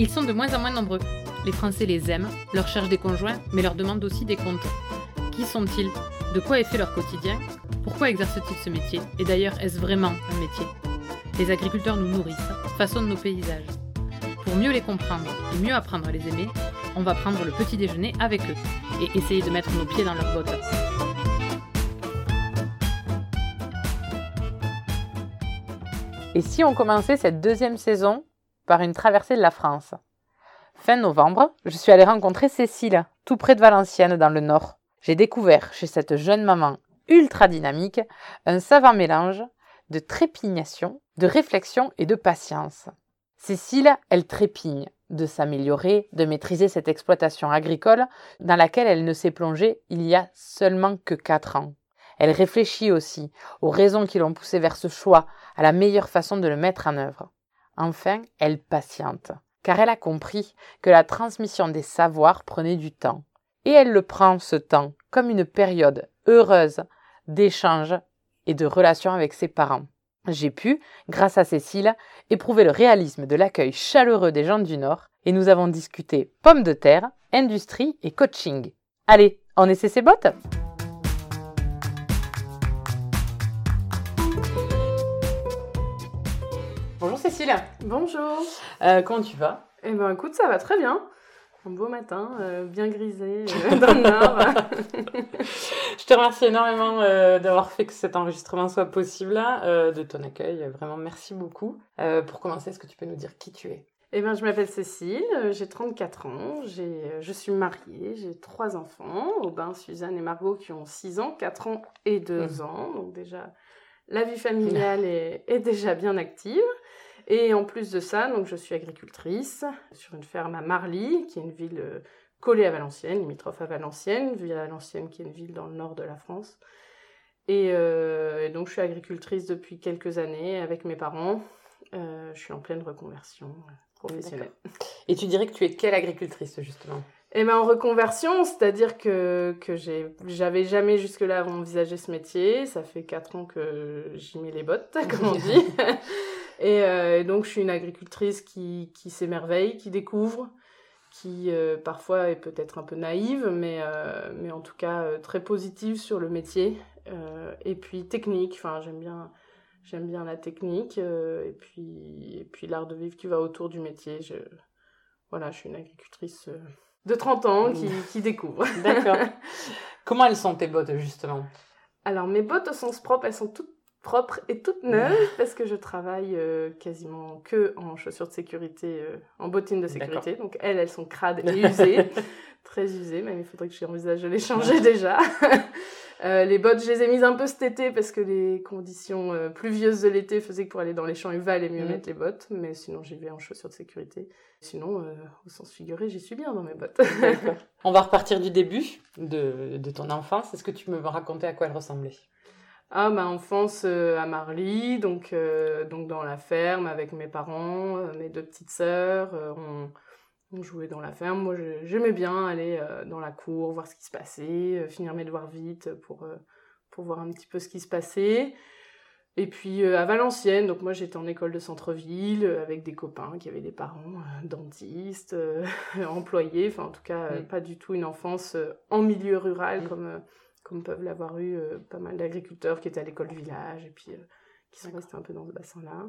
Ils sont de moins en moins nombreux. Les Français les aiment, leur cherchent des conjoints, mais leur demandent aussi des comptes. Qui sont-ils? De quoi est fait leur quotidien? Pourquoi exercent-ils ce métier? Et d'ailleurs, est-ce vraiment un métier? Les agriculteurs nous nourrissent, façonnent nos paysages. Pour mieux les comprendre et mieux apprendre à les aimer, on va prendre le petit déjeuner avec eux et essayer de mettre nos pieds dans leurs bottes. Et si on commençait cette deuxième saison par une traversée de la France Fin novembre, je suis allée rencontrer Cécile, tout près de Valenciennes dans le nord. J'ai découvert chez cette jeune maman ultra dynamique un savant mélange de trépignation, de réflexion et de patience. Cécile, elle trépigne de s'améliorer, de maîtriser cette exploitation agricole dans laquelle elle ne s'est plongée il y a seulement que quatre ans. Elle réfléchit aussi aux raisons qui l'ont poussée vers ce choix, à la meilleure façon de le mettre en œuvre. Enfin, elle patiente, car elle a compris que la transmission des savoirs prenait du temps. Et elle le prend, ce temps, comme une période heureuse d'échange et de relation avec ses parents. J'ai pu, grâce à Cécile, éprouver le réalisme de l'accueil chaleureux des gens du Nord et nous avons discuté pommes de terre, industrie et coaching. Allez, on essaie ses bottes? Bonjour. Euh, comment tu vas? Eh ben écoute, ça va très bien. Un beau matin, euh, bien grisé euh, dans le nord. Je te remercie énormément d'avoir fait que cet enregistrement soit possible, euh, de ton accueil. Vraiment, merci beaucoup. Pour commencer, est-ce que tu peux nous dire qui tu es? Eh ben je m'appelle Cécile, j'ai 34 ans, j'ai, je suis mariée, j'ai trois enfants, Aubin, Suzanne et Margot qui ont 6 ans, 4 ans et 2 Mhm. ans. Donc déjà, la vie familiale est, est déjà bien active. Et en plus de ça, donc je suis agricultrice sur une ferme à Marly, qui est une ville euh, collée à Valenciennes, limitrophe à Valenciennes, Valenciennes qui est une ville dans le nord de la France. Et, euh, et donc je suis agricultrice depuis quelques années avec mes parents. Euh, je suis en pleine reconversion professionnelle. Et tu dirais que tu es quelle agricultrice, justement? Et ben en reconversion, c'est-à-dire que, que j'avais jamais jusque-là envisagé ce métier. Ça fait 4 ans que j'y mets les bottes, comme on dit. et, euh, et donc je suis une agricultrice qui, qui s'émerveille, qui découvre, qui euh, parfois est peut-être un peu naïve, mais, euh, mais en tout cas très positive sur le métier. Et puis technique, enfin j'aime bien, j'aime bien la technique et puis, et puis l'art de vivre qui va autour du métier. Je, voilà, je suis une agricultrice de 30 ans qui, qui découvre. D'accord. Comment elles sont tes bottes, justement? Alors mes bottes au sens propre, elles sont toutes propres et toutes neuves parce que je travaille euh, quasiment que en chaussures de sécurité, euh, en bottines de sécurité. Donc elles, elles sont crades et usées, très usées, même il faudrait que j'envisage de les changer déjà. Euh, les bottes, je les ai mises un peu cet été parce que les conditions pluvieuses de l'été faisaient que pour aller dans les champs, il valait mieux Mhm. mettre les bottes. Mais sinon, j'y vais en chaussures de sécurité. Sinon, au sens figuré, j'y suis bien dans mes bottes. On va repartir du début de, de ton enfance. Est-ce que tu me raconter à quoi elle ressemblait Ah, ma enfance euh, à Marly, donc, euh, donc dans la ferme avec mes parents, euh, mes deux petites sœurs. on, on jouait dans la ferme. Moi, j'aimais bien aller dans la cour, voir ce qui se passait, finir mes devoirs vite pour, pour voir un petit peu ce qui se passait. Et puis à Valenciennes, donc moi j'étais en école de centre-ville avec des copains qui avaient des parents dentistes, employés, enfin en tout cas pas du tout une enfance en milieu rural Mm. comme, comme peuvent l'avoir eu euh, pas mal d'agriculteurs qui étaient à l'école du village et puis euh, qui sont restés un peu dans ce bassin-là.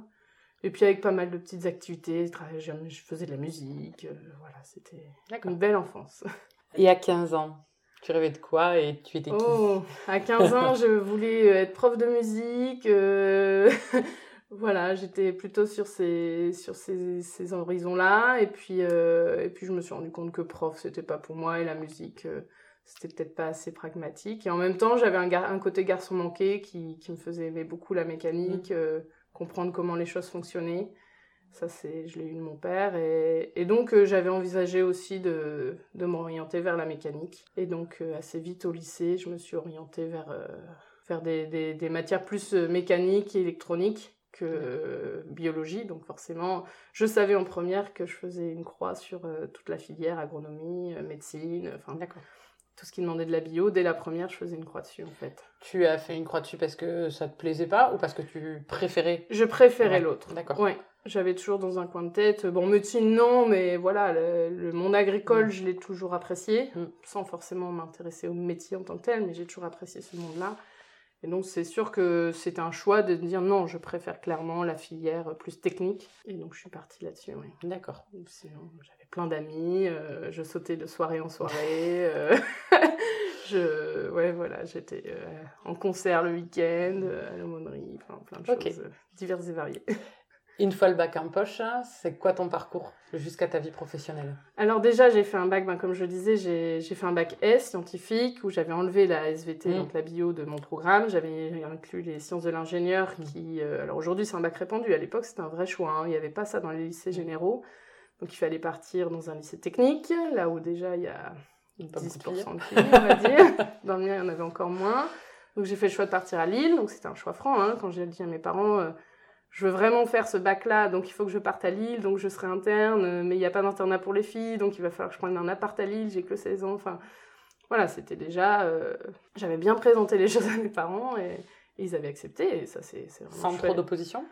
Et puis avec pas mal de petites activités, je, faisais de la musique, euh, voilà, c'était une belle enfance. Et à 15 ans, tu rêvais de quoi et tu étais qui? Oh, à 15 ans, je voulais être prof de musique. euh, voilà, j'étais plutôt sur ces, sur ces, ces horizons-là. Et puis, euh, et puis, je me suis rendu compte que prof, c'était pas pour moi. Et la musique, euh, c'était peut-être pas assez pragmatique. Et en même temps, j'avais un, gar- un côté garçon manqué qui, qui me faisait aimer beaucoup la mécanique, euh, comprendre comment les choses fonctionnaient. Ça, c'est, je l'ai eu de mon père. Et, et donc, euh, j'avais envisagé aussi de, de m'orienter vers la mécanique. Et donc, euh, assez vite au lycée, je me suis orientée vers, vers des, des, des matières plus mécaniques et électroniques que biologie. Donc, forcément, je savais en première que je faisais une croix sur toute la filière agronomie, médecine. Enfin, D'accord. Tout ce qui demandait de la bio, dès la première, je faisais une croix dessus en fait. Tu as fait une croix dessus parce que ça te plaisait pas ou parce que tu préférais Je préférais Ouais, l'autre. D'accord. Ouais, j'avais toujours dans un coin de tête. Bon, médecine, non, mais voilà, le, le monde agricole, Mm. je l'ai toujours apprécié, Mm. sans forcément m'intéresser au métier en tant que tel, mais j'ai toujours apprécié ce monde-là. Et donc, c'est sûr que c'était un choix de dire non, je préfère clairement la filière plus technique. Et donc, je suis partie là-dessus, oui. D'accord. Sinon, j'avais plein d'amis, euh, je sautais de soirée en soirée. euh, je, ouais, voilà, j'étais euh, en concert le week-end, à l'aumônerie, enfin, plein de choses diverses et variées. Une fois le bac en poche, hein, c'est quoi ton parcours jusqu'à ta vie professionnelle? Alors déjà, j'ai fait un bac, ben, comme je le disais, j'ai fait un bac S scientifique où j'avais enlevé la SVT, Mm. donc la bio de mon programme. J'avais inclus les sciences de l'ingénieur Mm. qui... euh, alors aujourd'hui, c'est un bac répandu. À l'époque, c'était un vrai choix. hein. Il n'y avait pas ça dans les lycées généraux. Donc il fallait partir dans un lycée technique, là où déjà il y a Pas beaucoup de 10% de filles, on va dire. Dans le mien, il y en avait encore moins. Donc j'ai fait le choix de partir à Lille. Donc c'était un choix franc. hein. Quand j'ai dit à mes parents, euh, je veux vraiment faire ce bac-là, donc il faut que je parte à Lille, donc je serai interne, euh, mais il n'y a pas d'internat pour les filles, donc il va falloir que je prenne un appart à Lille, j'ai que 16 ans. Enfin, voilà, c'était déjà. euh, J'avais bien présenté les choses à mes parents et, et ils avaient accepté. Et ça, c'est Sans trop d'opposition?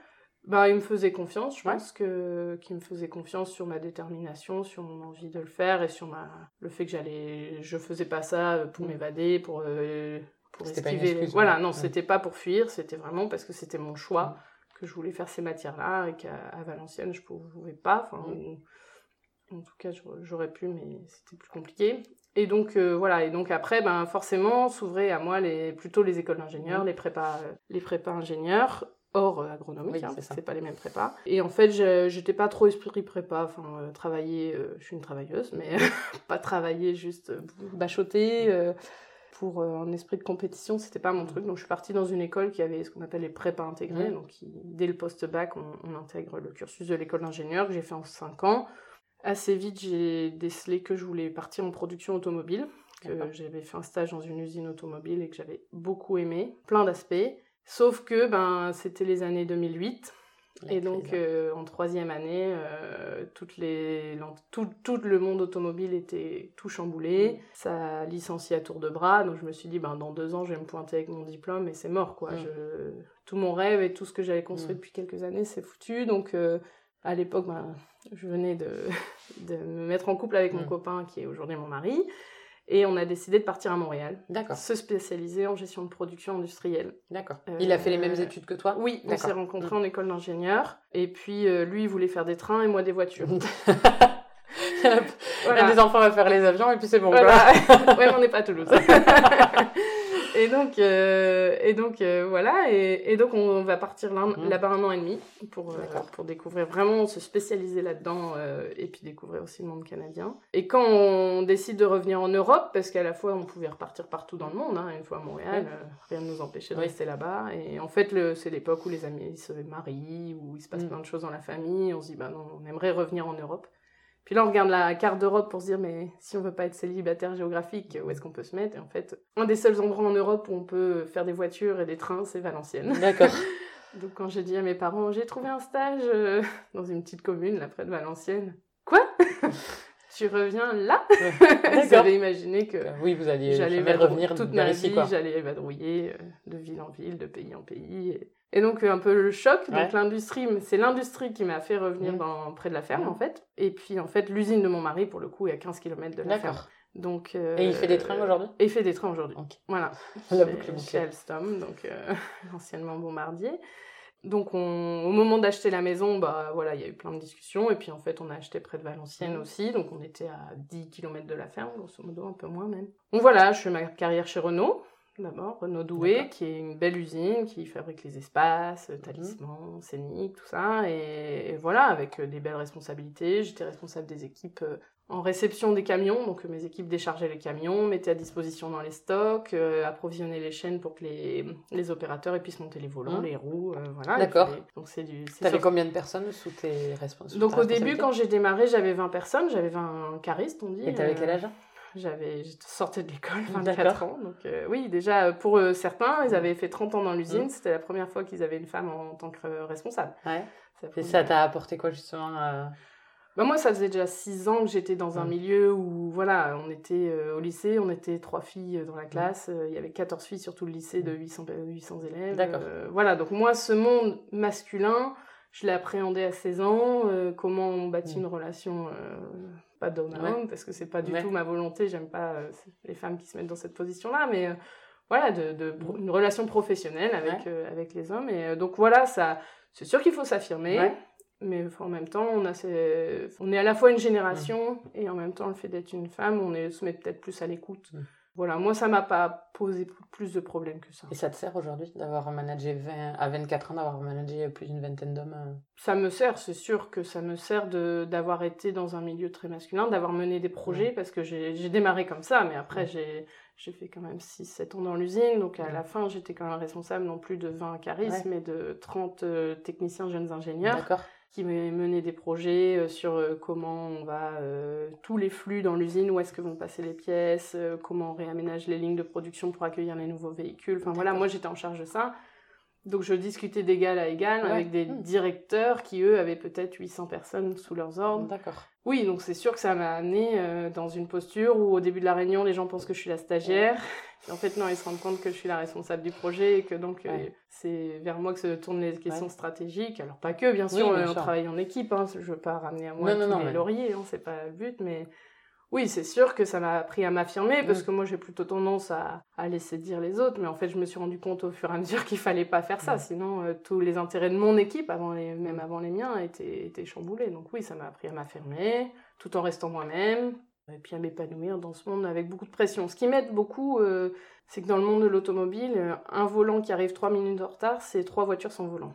Bah, ils me faisaient confiance, je pense que qu'ils me faisaient confiance sur ma détermination, sur mon envie de le faire et sur ma le fait que j'allais je faisais pas ça pour Mm. m'évader, pour euh, pour C'était pas une esquiver. excuse, voilà, non, Ouais. c'était pas pour fuir, c'était vraiment parce que c'était mon choix Mm. Que je voulais faire ces matières-là et qu'à Valenciennes je pouvais pas enfin Mm. en tout cas j'aurais- pu mais c'était plus compliqué. Et donc euh, voilà, et donc après ben forcément s'ouvraient à moi les plutôt les écoles d'ingénieurs, Mm. les prépas les prépas ingénieurs hors euh, agronomique, Oui, hein, c'est pas les mêmes prépas. Et en fait, je- j'étais pas trop esprit prépa, enfin euh, travailler, euh, je suis une travailleuse, mais pas travailler juste euh, bachoter euh, pour euh, un esprit de compétition, c'était pas mon truc. Donc je suis partie dans une école qui avait ce qu'on appelle les prépas intégrés, Mhm. donc qui, dès le post-bac, on, on intègre le cursus de l'école d'ingénieur que j'ai fait en 5 ans. Assez vite, j'ai décelé que je voulais partir en production automobile, que j'avais fait un stage dans une usine automobile et que j'avais beaucoup aimé, plein d'aspects. Sauf que ben, c'était les années 2008. Et donc, euh, en troisième année, euh, toutes les, l'en- tout, tout le monde automobile était tout chamboulé. Mm. Ça licencié à tour de bras. Donc, je me suis dit, ben, dans deux ans, je vais me pointer avec mon diplôme et c'est mort, quoi. Mm. Je- tout mon rêve et tout ce que j'avais construit Mm. depuis quelques années, c'est foutu. Donc, euh, à l'époque, ben, je venais de, de me mettre en couple avec mon copain, qui est aujourd'hui mon mari. Et on a décidé de partir à Montréal, D'accord, se spécialiser en gestion de production industrielle. d'accord. Euh, Il a fait les mêmes études que toi Oui, on s'est rencontrés en école d'ingénieur. Et puis, euh, lui, il voulait faire des trains et moi des voitures. L'un Voilà. des enfants va faire les avions et puis c'est bon. quoi. Voilà. ouais, mais on n'est pas à Toulouse. Et donc, euh, et donc euh, voilà. Et, et donc, on va partir Mhm. là-bas un an et demi pour, euh, pour découvrir vraiment, se spécialiser là-dedans et puis découvrir aussi le monde canadien. Et quand on décide de revenir en Europe, parce qu'à la fois, on pouvait repartir partout dans le monde, hein, une fois à Montréal, rien ne nous empêchait de rester là-bas. Et en fait, c'est l'époque où les amis se marient, où il se passe Mhm. plein de choses dans la famille. On se dit, bah non, on aimerait revenir en Europe. Puis là, on regarde la carte d'Europe pour se dire, mais si on veut pas être célibataire géographique, où est-ce qu'on peut se mettre? Et en fait, un des seuls endroits en Europe où on peut faire des voitures et des trains, c'est Valenciennes. D'accord. Donc quand j'ai dit à mes parents, j'ai trouvé un stage euh, dans une petite commune, là près de Valenciennes. Quoi? Tu reviens là? Ils D'accord. avaient imaginé que Euh, Oui, vous alliez j'allais revenir toute ma vie, j'allais évadrouiller euh, de ville en ville, de pays en pays. Et, et donc euh, un peu le choc. Ouais. Donc l'industrie, c'est l'industrie qui m'a fait revenir dans, près de la ferme en fait. Et puis en fait l'usine de mon mari pour le coup est à 15 km de la ferme. Donc euh, Et il fait des trains aujourd'hui? Et il fait des trains aujourd'hui. Voilà. La Chez- boucle est bouclée. Chez Alstom, donc euh, anciennement Bombardier. Donc on- au moment d'acheter la maison, bah voilà, il y a eu plein de discussions et puis en fait on a acheté près de Valenciennes Mhm. aussi, donc on était à 10 km de la ferme, grosso modo un peu moins même. Donc voilà, je fais ma carrière chez Renault. D'abord, Renault Douai, D'accord. qui est une belle usine qui fabrique les espaces, talismans, scéniques, tout ça. Et, et voilà, avec euh, des belles responsabilités. J'étais responsable des équipes euh, en réception des camions. Donc euh, mes équipes déchargeaient les camions, mettaient à disposition dans les stocks, euh, approvisionnaient les chaînes pour que les, les opérateurs puissent monter les volants, Mhm. les roues. euh, voilà. D'accord. Donc c'est du. T'avais sur- combien de personnes sous tes responsables Donc au début, quand j'ai démarré, j'avais 20 personnes, j'avais 20 caristes, on dit. Et t'avais euh, quel âge? J'avais, j'étais sortie de l'école, 24 D'accord. ans. Donc, euh, oui, déjà, euh, pour euh, certains, ils avaient fait 30 ans dans l'usine. Mhm. C'était la première fois qu'ils avaient une femme en, tant que responsable. Ouais. Et ça t'a apporté quoi justement euh, bah moi, ça faisait déjà six ans que j'étais dans un Mm. milieu où, voilà, on était euh, au lycée, on était trois filles dans la Mm. classe, il y avait 14 filles sur tout le lycée de 800, pe- 800 élèves. D'accord. voilà, donc moi, ce monde masculin, je l'ai appréhendé à 16 ans, euh, comment on bâtit Mm. une relation, euh, pas d'homme à homme, parce que c'est pas du Ouais. tout ma volonté, j'aime pas euh, les femmes qui se mettent dans cette position-là, mais voilà, de, de pro- une relation professionnelle avec, Mm. Ouais. avec les hommes. Et donc voilà, ça, c'est sûr qu'il faut s'affirmer. Ouais. Mais en même temps, on, a ces- on est à la fois une génération et en même temps, le fait d'être une femme, on est, se met peut-être plus à l'écoute. Voilà, moi, ça m'a pas posé plus de problèmes que ça. Et ça te sert aujourd'hui d'avoir managé 20, à 24 ans, d'avoir managé plus d'une vingtaine d'hommes euh, Ça me sert, c'est sûr que ça me sert de- d'avoir été dans un milieu très masculin, d'avoir mené des projets, parce que j'ai démarré comme ça, mais après, j'ai fait quand même 6-7 ans dans l'usine, donc à la fin, j'étais quand même responsable non plus de 20 charismes, Ouais. mais de 30 euh, techniciens jeunes ingénieurs. D'accord. Qui m'a mené des projets euh, sur euh, comment on va euh, tous les flux dans l'usine, où est-ce que vont passer les pièces, euh, comment on réaménage les lignes de production pour accueillir les nouveaux véhicules. Enfin voilà, moi j'étais en charge de ça. Donc je discutais d'égal à égal Ouais. avec des Hmm. directeurs qui eux avaient peut-être 800 personnes sous leurs ordres. D'accord. Oui, donc c'est sûr que ça m'a amené euh, dans une posture où au début de la réunion, les gens pensent que je suis la stagiaire. En fait, non, ils se rendent compte que je suis la responsable du projet et que donc euh, c'est vers moi que se tournent les questions stratégiques. Alors pas que, bien sûr, Oui, bien euh, on travaille en équipe. Hein, je veux pas ramener à moi Non, non, tous non, les mais- lauriers, hein, c'est pas le but, mais oui, c'est sûr que ça m'a appris à m'affirmer parce Mm. que moi j'ai plutôt tendance à, à laisser dire les autres, mais en fait je me suis rendu compte au fur et à mesure qu'il fallait pas faire ça, Mm. sinon euh, tous les intérêts de mon équipe, avant les, même Mm. avant les miens, étaient, étaient chamboulés. Donc oui, ça m'a appris à m'affirmer tout en restant moi-même et puis à m'épanouir dans ce monde avec beaucoup de pression. Ce qui m'aide beaucoup, euh, c'est que dans le monde de l'automobile, euh, un volant qui arrive trois minutes en retard, c'est trois voitures sans volant.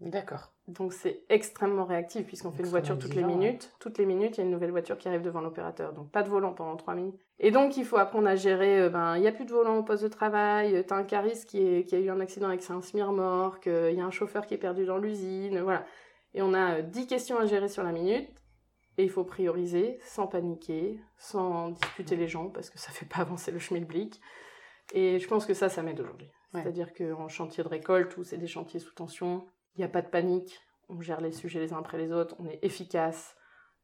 D'accord. Donc c'est extrêmement réactif puisqu'on fait une voiture toutes les ouais. minutes. Toutes les minutes, il y a une nouvelle voiture qui arrive devant l'opérateur. Donc pas de volant pendant trois minutes. Et donc il faut apprendre à gérer, euh, ben il n'y a plus de volant au poste de travail, euh, t'as un cariste qui, est, qui a eu un accident avec un semi-remorque, euh, il y a un chauffeur qui est perdu dans l'usine, voilà. Et on a euh, 10 questions à gérer sur la minute. Et il faut prioriser sans paniquer, sans disputer les gens parce que ça fait pas avancer le schmilblick. Et je pense que ça, ça m'aide aujourd'hui. Ouais. C'est-à-dire qu'en chantier de récolte, où c'est des chantiers sous tension, il n'y a pas de panique, on gère les sujets les uns après les autres, on est efficace.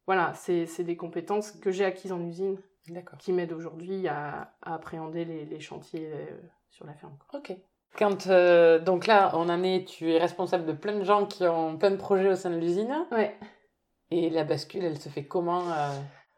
Voilà, c'est c'est des compétences que j'ai acquises en usine qui m'aident aujourd'hui à, à appréhender les, les chantiers euh, sur la ferme. quoi. Ok. Quand, euh, donc là, on en est, tu es responsable de plein de gens qui ont plein de projets au sein de l'usine. Ouais. Et la bascule, elle se fait comment euh,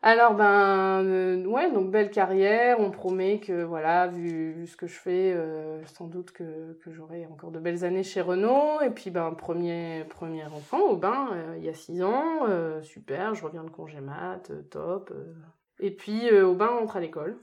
Alors ben euh, ouais donc belle carrière, on promet que voilà vu, vu ce que je fais euh, sans doute que, que j'aurai encore de belles années chez Renault. Et puis ben premier premier enfant au bain euh, il y a six ans super je reviens de congé mat top et puis au bain on rentre à l'école.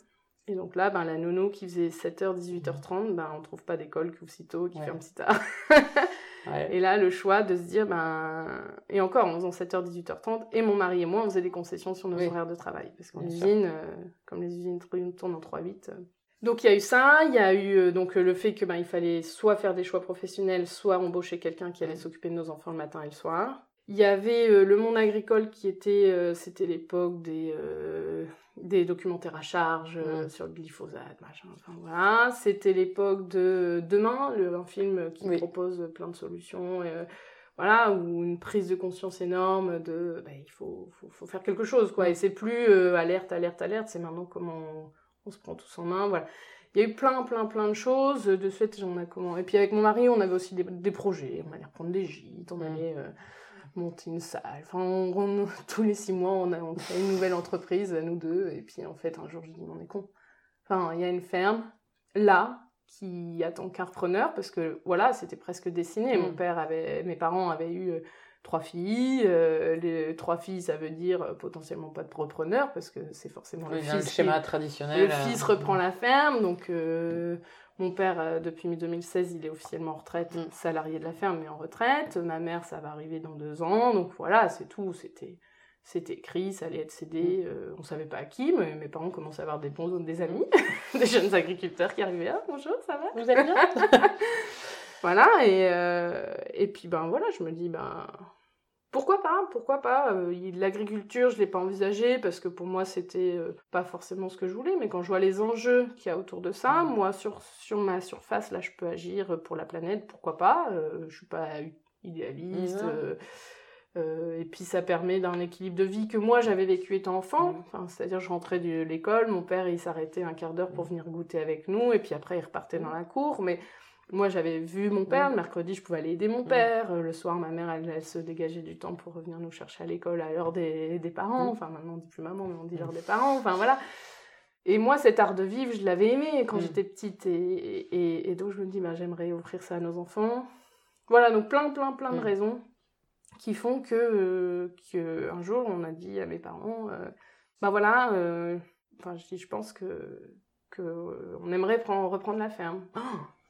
Et donc là ben la nounou qui faisait 7h 18h30 ben on trouve pas d'école qui ouvre si tôt qui Ouais. ferme si tard ouais. et là, le choix de se dire, ben, et encore, en faisant 7h, 18h30, et mon mari et moi, on faisait des concessions sur nos Oui. horaires de travail. Parce qu'en usine, euh, comme les usines tournent en 3-8. euh. Donc il y a eu ça, il y a eu euh, donc euh, le fait que ben, il fallait soit faire des choix professionnels, soit embaucher quelqu'un qui allait s'occuper de nos enfants le matin et le soir. Il y avait euh, le monde agricole qui était, euh, c'était l'époque des, euh, des documentaires à charge Mm. sur le glyphosate, machin. Enfin voilà, c'était l'époque de Demain, le, un film qui Oui. propose plein de solutions. voilà, ou une prise de conscience énorme de, ben, il faut, faut, faut faire quelque chose, quoi. Mm. Et c'est plus alerte, alerte, alerte, c'est maintenant comment on, on se prend tous en main, voilà. Il y a eu plein, plein, plein de choses. De fait, j'en ai comment. Et puis avec mon mari, on avait aussi des, des projets. On allait reprendre des gîtes, on Mm. allait euh, monter une salle. Enfin, on- on- tous les six mois, on a on crée une nouvelle entreprise, nous deux. Et puis en fait, un jour, je dis, on est con. Enfin, il y a une ferme là qui attend qu'un repreneur parce que voilà, c'était presque dessiné. Mm. Mon père avait, mes parents avaient eu euh, trois filles. euh, les trois filles, ça veut dire euh, potentiellement pas de repreneur parce que c'est forcément Oui, le le fils qui- schéma traditionnel. le euh, fils reprend la ferme, donc mon père, euh, depuis 2016, il est officiellement en retraite, Mm. salarié de la ferme, mais en retraite. Ma mère, ça va arriver dans deux ans, donc voilà, c'est tout. C'était, c'était écrit, ça allait être Mm. cédé. euh, on savait pas à qui, mais mes parents commençaient à avoir des bons, des amis, des jeunes agriculteurs qui arrivaient. Ah, bonjour, ça va? Vous allez bien? Voilà, et, euh, et puis ben voilà, je me dis, ben pourquoi pas, pourquoi pas. Euh, L'agriculture, je l'ai pas envisagé parce que pour moi c'était euh, pas forcément ce que je voulais, mais quand je vois les enjeux qu'il y a autour de ça, Mhm. moi sur, sur ma surface, là je peux agir pour la planète, pourquoi pas. Euh, je suis pas idéaliste. Mhm. euh, Euh, et puis ça permet d'un équilibre de vie que moi j'avais vécu étant enfant. Mm. Enfin, C'est-à-dire je rentrais de l'école, mon père il s'arrêtait un quart d'heure pour venir goûter avec nous et puis après il repartait dans la cour. Mais moi j'avais vu mon père, le mercredi je pouvais aller aider mon père. Euh, Le soir ma mère elle, elle se dégageait du temps pour revenir nous chercher à l'école à l'heure des, des parents. Enfin maintenant on dit plus maman mais on dit l'heure des parents. Enfin voilà. Et moi, cet art de vivre, je l'avais aimé quand j'étais petite. Et, et, et donc, je me dis, bah, j'aimerais offrir ça à nos enfants. Voilà, donc plein, plein, plein de raisons qui font que, euh, que un jour, on a dit à mes parents, euh, bah voilà, euh, enfin, je dis, je pense que, que euh, on aimerait prendre, reprendre la ferme.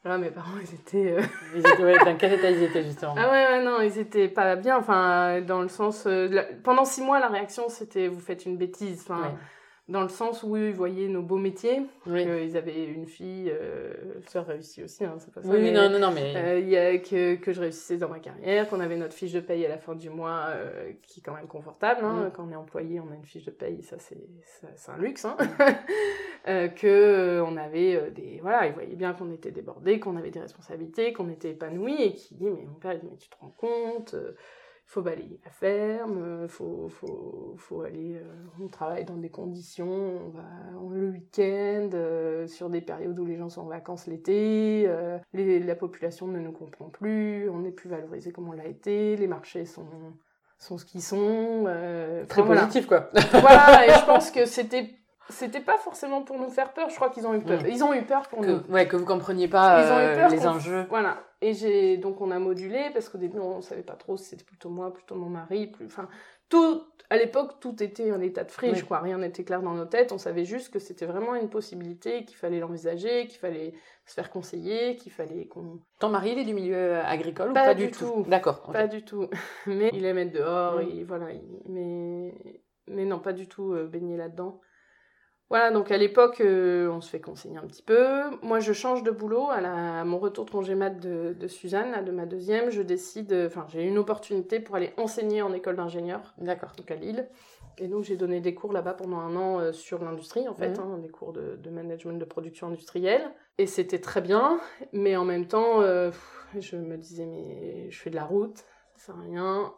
Là, mes parents, ils étaient... euh, Ils étaient, ouais, dans quel état ils étaient justement ah ouais, ouais, non, ils étaient pas bien, enfin, dans le sens... euh, la- Pendant six mois, la réaction, c'était, vous faites une bêtise, enfin... Ouais. Dans le sens où ils voyaient nos beaux métiers, Oui, qu'ils avaient une fille, euh, sœur réussie aussi, hein, c'est pas ça. oui, mais, non, non, non, mais. euh, y a que, que je réussissais dans ma carrière, qu'on avait notre fiche de paye à la fin du mois, euh, qui est quand même confortable. Hein, Mm. Quand on est employé, on a une fiche de paye, ça c'est ça- c'est un luxe. Hein. Euh, que euh, on avait euh, des voilà, ils voyaient bien qu'on était débordés, qu'on avait des responsabilités, qu'on était épanouis, et qui dit mais mon père mais tu te rends compte, euh, faut balayer la ferme, il faut, faut, faut aller, euh, on travaille dans des conditions, on va on- le week-end, euh, sur des périodes où les gens sont en vacances l'été, euh, la population ne nous comprend plus, on n'est plus valorisé comme on l'a été, les marchés sont, sont ce qu'ils sont. euh, Très enfin, voilà. positif, quoi. Voilà, et je pense que c'était c'était pas forcément pour nous faire peur, je crois qu'ils ont eu peur. Ils ont eu peur pour nous. Que, ouais, que vous compreniez pas Ils ont eu euh, peur les enjeux. Voilà. Et j'ai donc on a modulé parce qu'au début on savait pas trop si c'était plutôt moi, plutôt mon mari, plus enfin tout à l'époque tout était en état de friche Oui. quoi, rien n'était clair dans nos têtes, on savait juste que c'était vraiment une possibilité, qu'il fallait l'envisager, qu'il fallait se faire conseiller, qu'il fallait qu'on Ton mari, il est du milieu agricole ou Pas pas du tout, tout. D'accord. pas du tout. Mais il aime être dehors, et voilà, il- mais mais non, pas du tout euh, baigné là-dedans. Voilà, donc à l'époque, euh, on se fait conseiller un petit peu. Moi, je change de boulot. À, la- à mon retour de congé mat de, de Suzanne, là, de ma deuxième, je décide, euh, enfin, j'ai une opportunité pour aller enseigner en école d'ingénieur, D'accord. donc à Lille. Et donc, j'ai donné des cours là-bas pendant un an euh, sur l'industrie, en fait, Mhm. hein, des cours de, de management de production industrielle. Et c'était très bien, mais en même temps, euh, je me disais, mais je fais de la route, ça sert à rien.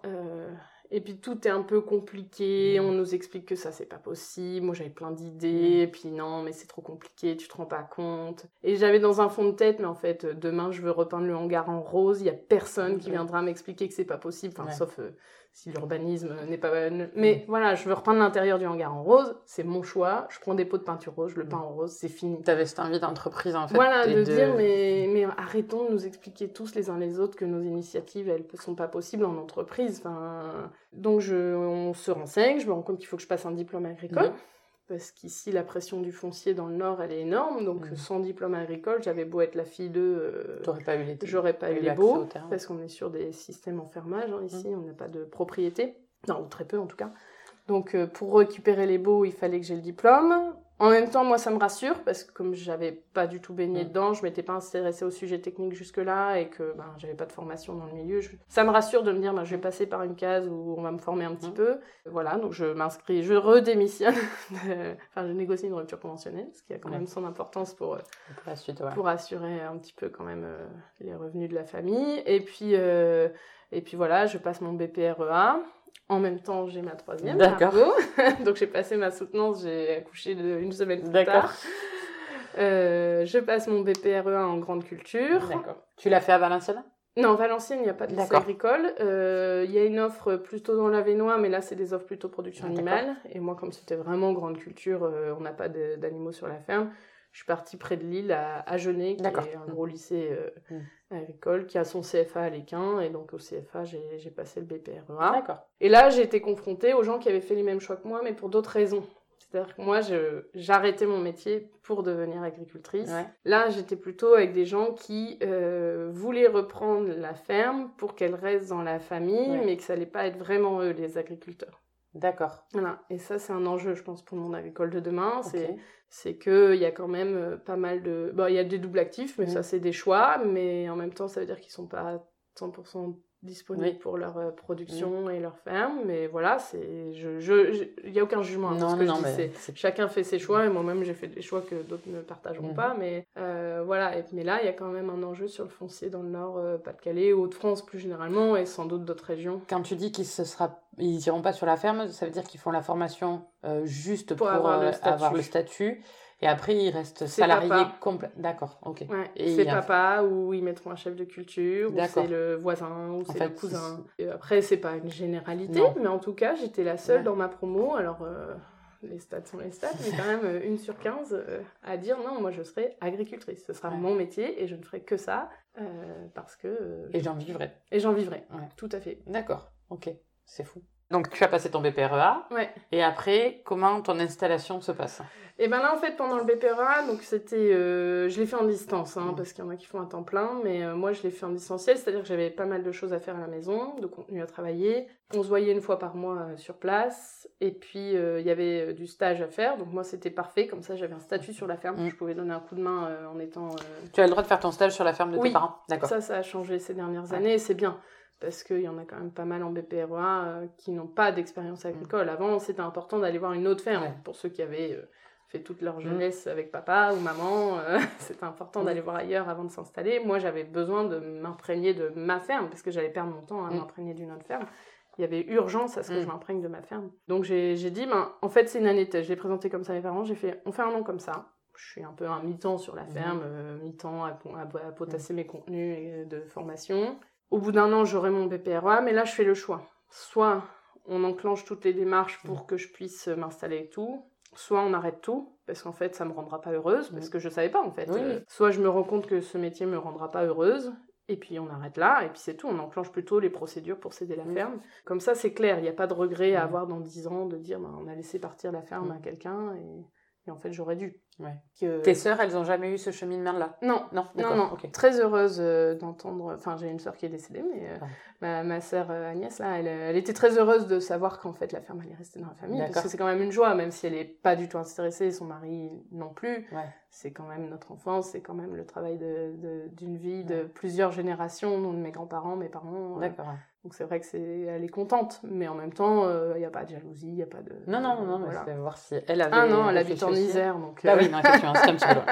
Et puis tout est un peu compliqué, Mhm. on nous explique que ça c'est pas possible, moi j'avais plein d'idées, et puis non mais c'est trop compliqué, tu te rends pas compte. Et j'avais dans un fond de tête, mais en fait euh, demain je veux repeindre le hangar en rose, il y a personne qui Ok. viendra m'expliquer que c'est pas possible, enfin Ouais. sauf euh, si l'urbanisme n'est pas... Mais voilà, je veux repeindre l'intérieur du hangar en rose, c'est mon choix, je prends des pots de peinture rose, je le peins en rose, c'est fini. T'avais cette envie d'entreprise, en fait. Voilà, de, dire, mais, mais arrêtons de nous expliquer tous les uns les autres que nos initiatives, elles ne sont pas possibles en entreprise. Enfin, donc, je, on se renseigne, je me rends compte qu'il faut que je passe un diplôme agricole. Mhm. Parce qu'ici, la pression du foncier dans le Nord, elle est énorme. Donc, Mhm. sans diplôme agricole, j'avais beau être la fille de... euh, T'aurais pas eu les J'aurais pas eu les l'accès beaux, parce qu'on est sur des systèmes en fermage hein, ici, Mm. on n'a pas de propriété, non, ou très peu en tout cas. Donc euh, pour récupérer les baux, il fallait que j'ai le diplôme. En même temps, moi, ça me rassure, parce que comme j'avais pas du tout baigné Mm. dedans, je m'étais pas intéressée au sujet technique jusque-là, et que ben, j'avais pas de formation dans le milieu, je- ça me rassure de me dire, ben, je vais passer par une case où on va me former un petit Mm. peu. Voilà, donc je m'inscris, je redémissionne, enfin je négocie une rupture conventionnelle, ce qui a quand Ouais. même son importance pour... euh, Pour la suite, ouais. pour assurer un petit peu quand même euh, les revenus de la famille. Et puis, euh, et puis voilà, je passe mon BPREA. En même temps, j'ai ma troisième. D'accord. Donc j'ai passé ma soutenance, j'ai accouché une semaine plus D'accord. tard. Euh, je passe mon BPREA en grande culture. D'accord. Tu l'as fait à Valenciennes? Non, Valenciennes, il n'y a pas de lycée agricole. Euh, Il y a une offre plutôt dans l'Avenois, mais là, c'est des offres plutôt production animale. Et moi, comme c'était vraiment grande culture, euh, on n'a pas de- d'animaux sur la ferme. Je suis partie près de Lille, à, à Genet, qui est un gros lycée euh, Mm. agricole, qui a son CFA à l'Équin. Et donc, au CFA, j'ai passé le BPREA. D'accord. Et là, j'ai été confrontée aux gens qui avaient fait les mêmes choix que moi, mais pour d'autres raisons. C'est-à-dire que moi, j'arrêtais mon métier pour devenir agricultrice. Ouais. Là, j'étais plutôt avec des gens qui euh, voulaient reprendre la ferme pour qu'elle reste dans la famille, Ouais. mais que ça allait pas être vraiment eux, les agriculteurs. D'accord. Voilà. Et ça, c'est un enjeu, je pense, pour le monde agricole de demain. C'est Ok. c'est qu'il y a quand même euh, pas mal de... Bon, il y a des doubles actifs, mais ça, c'est des choix, mais en même temps, ça veut dire qu'ils sont pas 100% disponibles pour leur euh, production et leur ferme. Mais voilà, c'est, je, je, il n'y a aucun jugement. hein, Non, ce que non, je dis, mais c'est- chacun fait ses choix et moi-même j'ai fait des choix que d'autres ne partageront Mhm. pas. Mais euh, voilà, et, mais là, il y a quand même un enjeu sur le foncier dans le Nord, euh, Pas-de-Calais, Hauts-de-France plus généralement et sans doute d'autres régions. Quand tu dis qu'ils se sera... ils iront pas sur la ferme, ça veut dire qu'ils font la formation euh, juste pour, Pour avoir le statut. avoir le statut. Et après, ils restent C'est salariés complets. D'accord, ok. Ouais, Et c'est papa ou ils mettront un chef de culture ou c'est le voisin ou c'est le cousin. Et après c'est pas une généralité, Non. mais en tout cas j'étais la seule Ouais. dans ma promo. Alors euh, les stats sont les stats, mais quand même euh, une sur 15 euh, à dire non, moi je serai agricultrice. Ce sera Ouais. mon métier et je ne ferai que ça euh, parce que Et j'en vivrai. et j'en vivrai. Tout à fait. D'accord, ok. C'est fou. Donc, tu as passé ton BPREA. Ouais. Et après, comment ton installation se passe? Et ben là, en fait, pendant le BPRA, donc c'était, euh, je l'ai fait en distance, hein, Mhm. parce qu'il y en a qui font un temps plein, mais euh, moi je l'ai fait en distanciel, c'est-à-dire que j'avais pas mal de choses à faire à la maison, de contenu à travailler. On se voyait une fois par mois euh, sur place, et puis il y avait du stage à faire, donc moi c'était parfait, comme ça j'avais un statut sur la ferme, Mhm. je pouvais donner un coup de main en étant. Tu as le droit de faire ton stage sur la ferme de Oui. tes parents D'accord. Ça, ça a changé ces dernières Ouais. années, et c'est bien. Parce qu'il y en a quand même pas mal en BPROA euh, qui n'ont pas d'expérience agricole. Avant, c'était important d'aller voir une autre ferme. Mm. Ouais. Pour ceux qui avaient euh, fait toute leur Mm. jeunesse avec papa ou maman, euh, c'était important Mm. d'aller voir ailleurs avant de s'installer. Moi, j'avais besoin de m'imprégner de ma ferme, parce que j'allais perdre mon temps à Mm. m'imprégner d'une autre ferme. Il y avait urgence à ce que Mm. je m'imprègne de ma ferme. Donc j'ai dit, ben, en fait, c'est une année test. Je l'ai présenté comme ça à mes parents. J'ai fait, on fait un an comme ça. Je suis un peu un mi-temps sur la ferme, euh, mi-temps à, à- à potasser mes contenus de formation. Au bout d'un an, j'aurai mon BPROA, mais là, je fais le choix. Soit on enclenche toutes les démarches pour que je puisse m'installer et tout, soit on arrête tout, parce qu'en fait, ça me rendra pas heureuse, parce que je savais pas, en fait. Oui. Euh, soit je me rends compte que ce métier me rendra pas heureuse, et puis on arrête là, et puis c'est tout. On enclenche plutôt les procédures pour céder la ferme. Comme ça, c'est clair. Il n'y a pas de regret à avoir dans 10 ans de dire, ben, on a laissé partir la ferme à quelqu'un, et, et en fait, j'aurais dû. Ouais. Que- Tes sœurs, elles ont jamais eu ce cheminement-là Non, Non, non, non. ok. Très heureuse euh, d'entendre. Enfin, j'ai une sœur qui est décédée, mais euh, Ah. ma, ma sœur euh, Agnès, là, elle, elle était très heureuse de savoir qu'en fait la ferme allait rester dans la famille. Parce que c'est quand même une joie, même si elle n'est pas du tout intéressée, son mari non plus. Ouais. C'est quand même notre enfance, c'est quand même le travail de- de- d'une vie de Ouais. plusieurs générations, dont de mes grands-parents, mes parents. euh, D'accord. Donc c'est vrai que c'est, elle est contente, mais en même temps, il n'y a pas de jalousie, il n'y a pas de. Non, non, non, mais voilà. voir si elle avait. Ah non, elle habite en. Isère, donc. Euh, oui, non, effectivement, c'est un petit peu loin.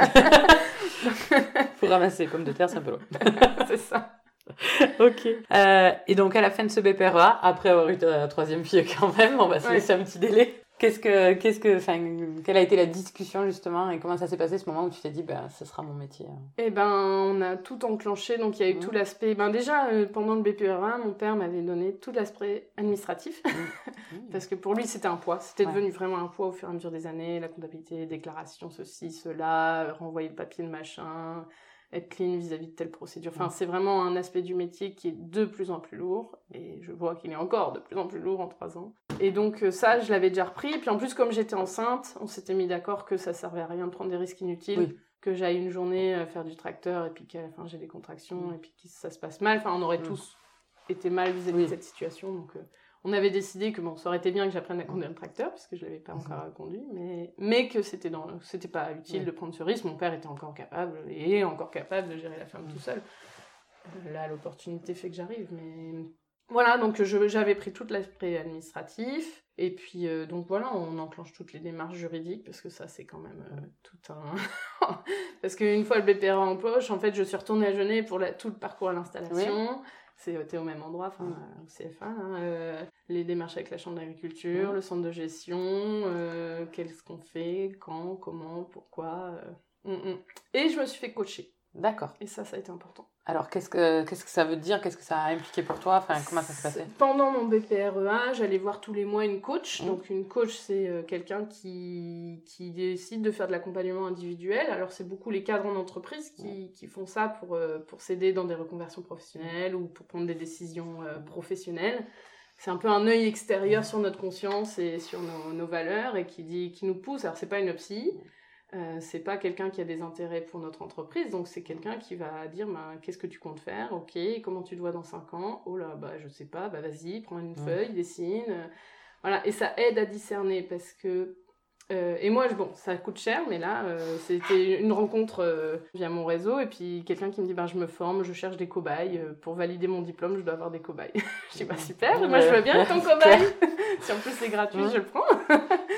Faut ramasser les pommes de terre, c'est un peu loin. c'est ça. ok. Euh, et donc, à la fin de ce BPREA, après avoir eu ta troisième fille quand même, on va se laisser un petit délai. Qu'est-ce que, qu'est-ce que, enfin, quelle a été la discussion justement et comment ça s'est passé ce moment où tu t'es dit, ben, ce sera mon métier. hein? Eh ben, on a tout enclenché, donc il y a eu Mhm. tout l'aspect. Ben déjà, euh, pendant le BPRA, mon père m'avait donné tout l'aspect administratif, parce que pour lui, c'était un poids. C'était Ouais. devenu vraiment un poids au fur et à mesure des années, la comptabilité, déclaration, ceci, cela, euh, renvoyer le papier, le machin, être clean vis-à-vis de telle procédure. Enfin, Mhm. c'est vraiment un aspect du métier qui est de plus en plus lourd, et je vois qu'il est encore de plus en plus lourd en trois ans. Et donc euh, ça, je l'avais déjà repris. Et puis en plus, comme j'étais enceinte, on s'était mis d'accord que ça servait à rien de prendre des risques inutiles Oui. que j'aille une journée euh, faire du tracteur et puis qu'à la fin j'ai des contractions Mm. et puis que ça se passe mal. Enfin, on aurait Mm. tous été mal vis-à-vis Oui. de cette situation. Donc, euh, on avait décidé que bon, ça aurait été bien que j'apprenne à conduire le tracteur puisque je l'avais pas Mhm. encore conduit, mais mais que c'était dans, c'était pas utile de prendre ce risque. Mon père était encore capable et est encore capable de gérer la ferme tout seul. Euh, Là, l'opportunité fait que j'arrive, mais voilà, donc j'avais pris tout l'aspect administratif, et puis euh, donc voilà, on enclenche toutes les démarches juridiques, parce que ça c'est quand même euh, tout un... parce qu'une fois le BPRA en poche, en fait je suis retournée à Genève pour la- tout le parcours à l'installation, c'était au même endroit, enfin Mm. euh, au CFA, hein, euh, les démarches avec la chambre d'agriculture, Mm. le centre de gestion, euh, qu'est-ce qu'on fait, quand, comment, pourquoi... euh, mm, mm. Et je me suis fait coacher, D'accord. et ça ça a été important. Alors, qu'est-ce que, qu'est-ce que ça veut dire? Qu'est-ce que ça a impliqué pour toi? Enfin, comment ça s'est passé? Pendant mon BPREA, j'allais voir tous les mois une coach. Mhm. Donc une coach, c'est euh, quelqu'un qui, qui décide de faire de l'accompagnement individuel. Alors c'est beaucoup les cadres en entreprise qui, qui font ça pour, euh, pour s'aider dans des reconversions professionnelles ou pour prendre des décisions euh, professionnelles. C'est un peu un œil extérieur sur notre conscience et sur nos, nos valeurs et qui, dit, qui nous pousse. Alors c'est pas une psy, euh, c'est pas quelqu'un qui a des intérêts pour notre entreprise, donc c'est quelqu'un qui va dire ben, qu'est-ce que tu comptes faire, ok, comment tu te vois dans 5 ans, oh là, bah je sais pas, bah vas-y, prends une Ouais. feuille, dessine. voilà, et ça aide à discerner parce que Euh, et moi, bon, ça coûte cher, mais là, euh, c'était une rencontre euh, via mon réseau, et puis quelqu'un qui me dit, ben, je me forme, je cherche des cobayes, pour valider mon diplôme, je dois avoir des cobayes. je dis, bah super, moi je veux bien être ton cobaye. si en plus c'est gratuit, je le prends.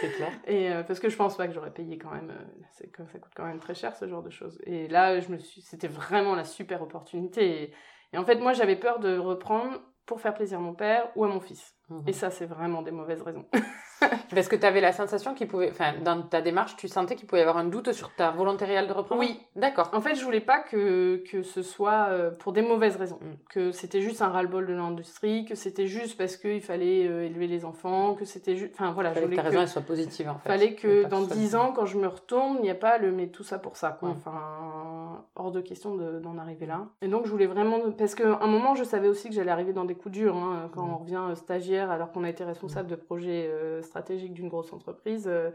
c'est clair. Et parce que je pense pas que j'aurais payé quand même, c'est ça coûte quand même très cher ce genre de choses. Et là, je me suis, c'était vraiment la super opportunité. et en fait, moi, j'avais peur de reprendre pour faire plaisir à mon père ou à mon fils. Mhm. Et ça, c'est vraiment des mauvaises raisons. Parce que tu avais la sensation qu'il pouvait, enfin, dans ta démarche, tu sentais qu'il pouvait y avoir un doute sur ta volonté réelle de reprendre Oui. D'accord. En fait, je voulais pas que, que ce soit euh, pour des mauvaises raisons. Mm. Que c'était juste un ras-le-bol de l'industrie, que c'était juste parce qu'il fallait euh, élever les enfants, que c'était juste. Enfin, voilà. Je voulais que ta raison soit positive, en fait. Fallait que dans dix ans, quand je me retourne, il n'y a pas le mais tout ça pour ça, quoi. Mm. Enfin, hors de question d'en arriver là. Et donc, je voulais vraiment. Parce qu'à un moment, je savais aussi que j'allais arriver dans des coups durs, hein, quand mm. on revient euh, stagiaire, alors qu'on a été responsable de projets stratégiques d'une grosse entreprise, euh,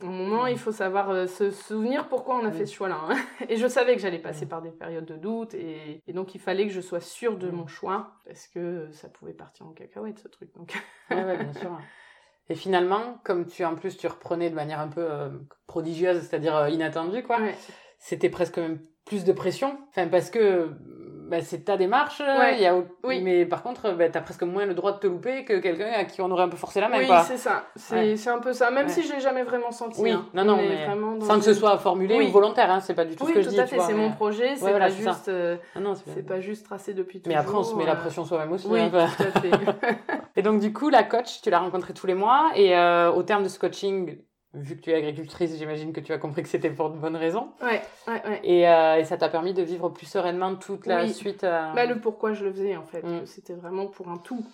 au moment, il faut savoir euh, se souvenir pourquoi on a fait ce choix-là. Hein. Et je savais que j'allais passer par des périodes de doute, et, donc il fallait que je sois sûre de mon choix, parce que ça pouvait partir en cacahuète, ce truc. Donc. bien sûr. Et finalement, comme tu en plus tu reprenais de manière un peu euh, prodigieuse, c'est-à-dire inattendue, quoi, c'était presque même plus de pression. Enfin, parce que bah, c'est ta démarche, il y a... oui. mais par contre, bah, tu as presque moins le droit de te louper que quelqu'un à qui on aurait un peu forcé la main. Oui, c'est ça. C'est un peu ça. Même si je l'ai jamais vraiment senti. Oui, hein. non, non, mais sans que ce soit formulé ou volontaire, hein, c'est pas du tout ce que je dis. tout à fait, c'est mon projet, c'est pas, juste, euh, c'est pas juste tracé depuis toujours. Mais après, on se met la euh, pression soi-même aussi. Oui, hein, tout à fait. et donc, du coup, la coach, tu l'as rencontrée tous les mois, et euh, au terme de ce coaching, vu que tu es agricultrice, j'imagine que tu as compris que c'était pour de bonnes raisons. Ouais, ouais, ouais. Et, euh, et ça t'a permis de vivre plus sereinement toute la suite. Euh... Bah, le pourquoi je le faisais en fait. Mm. C'était vraiment pour un tout.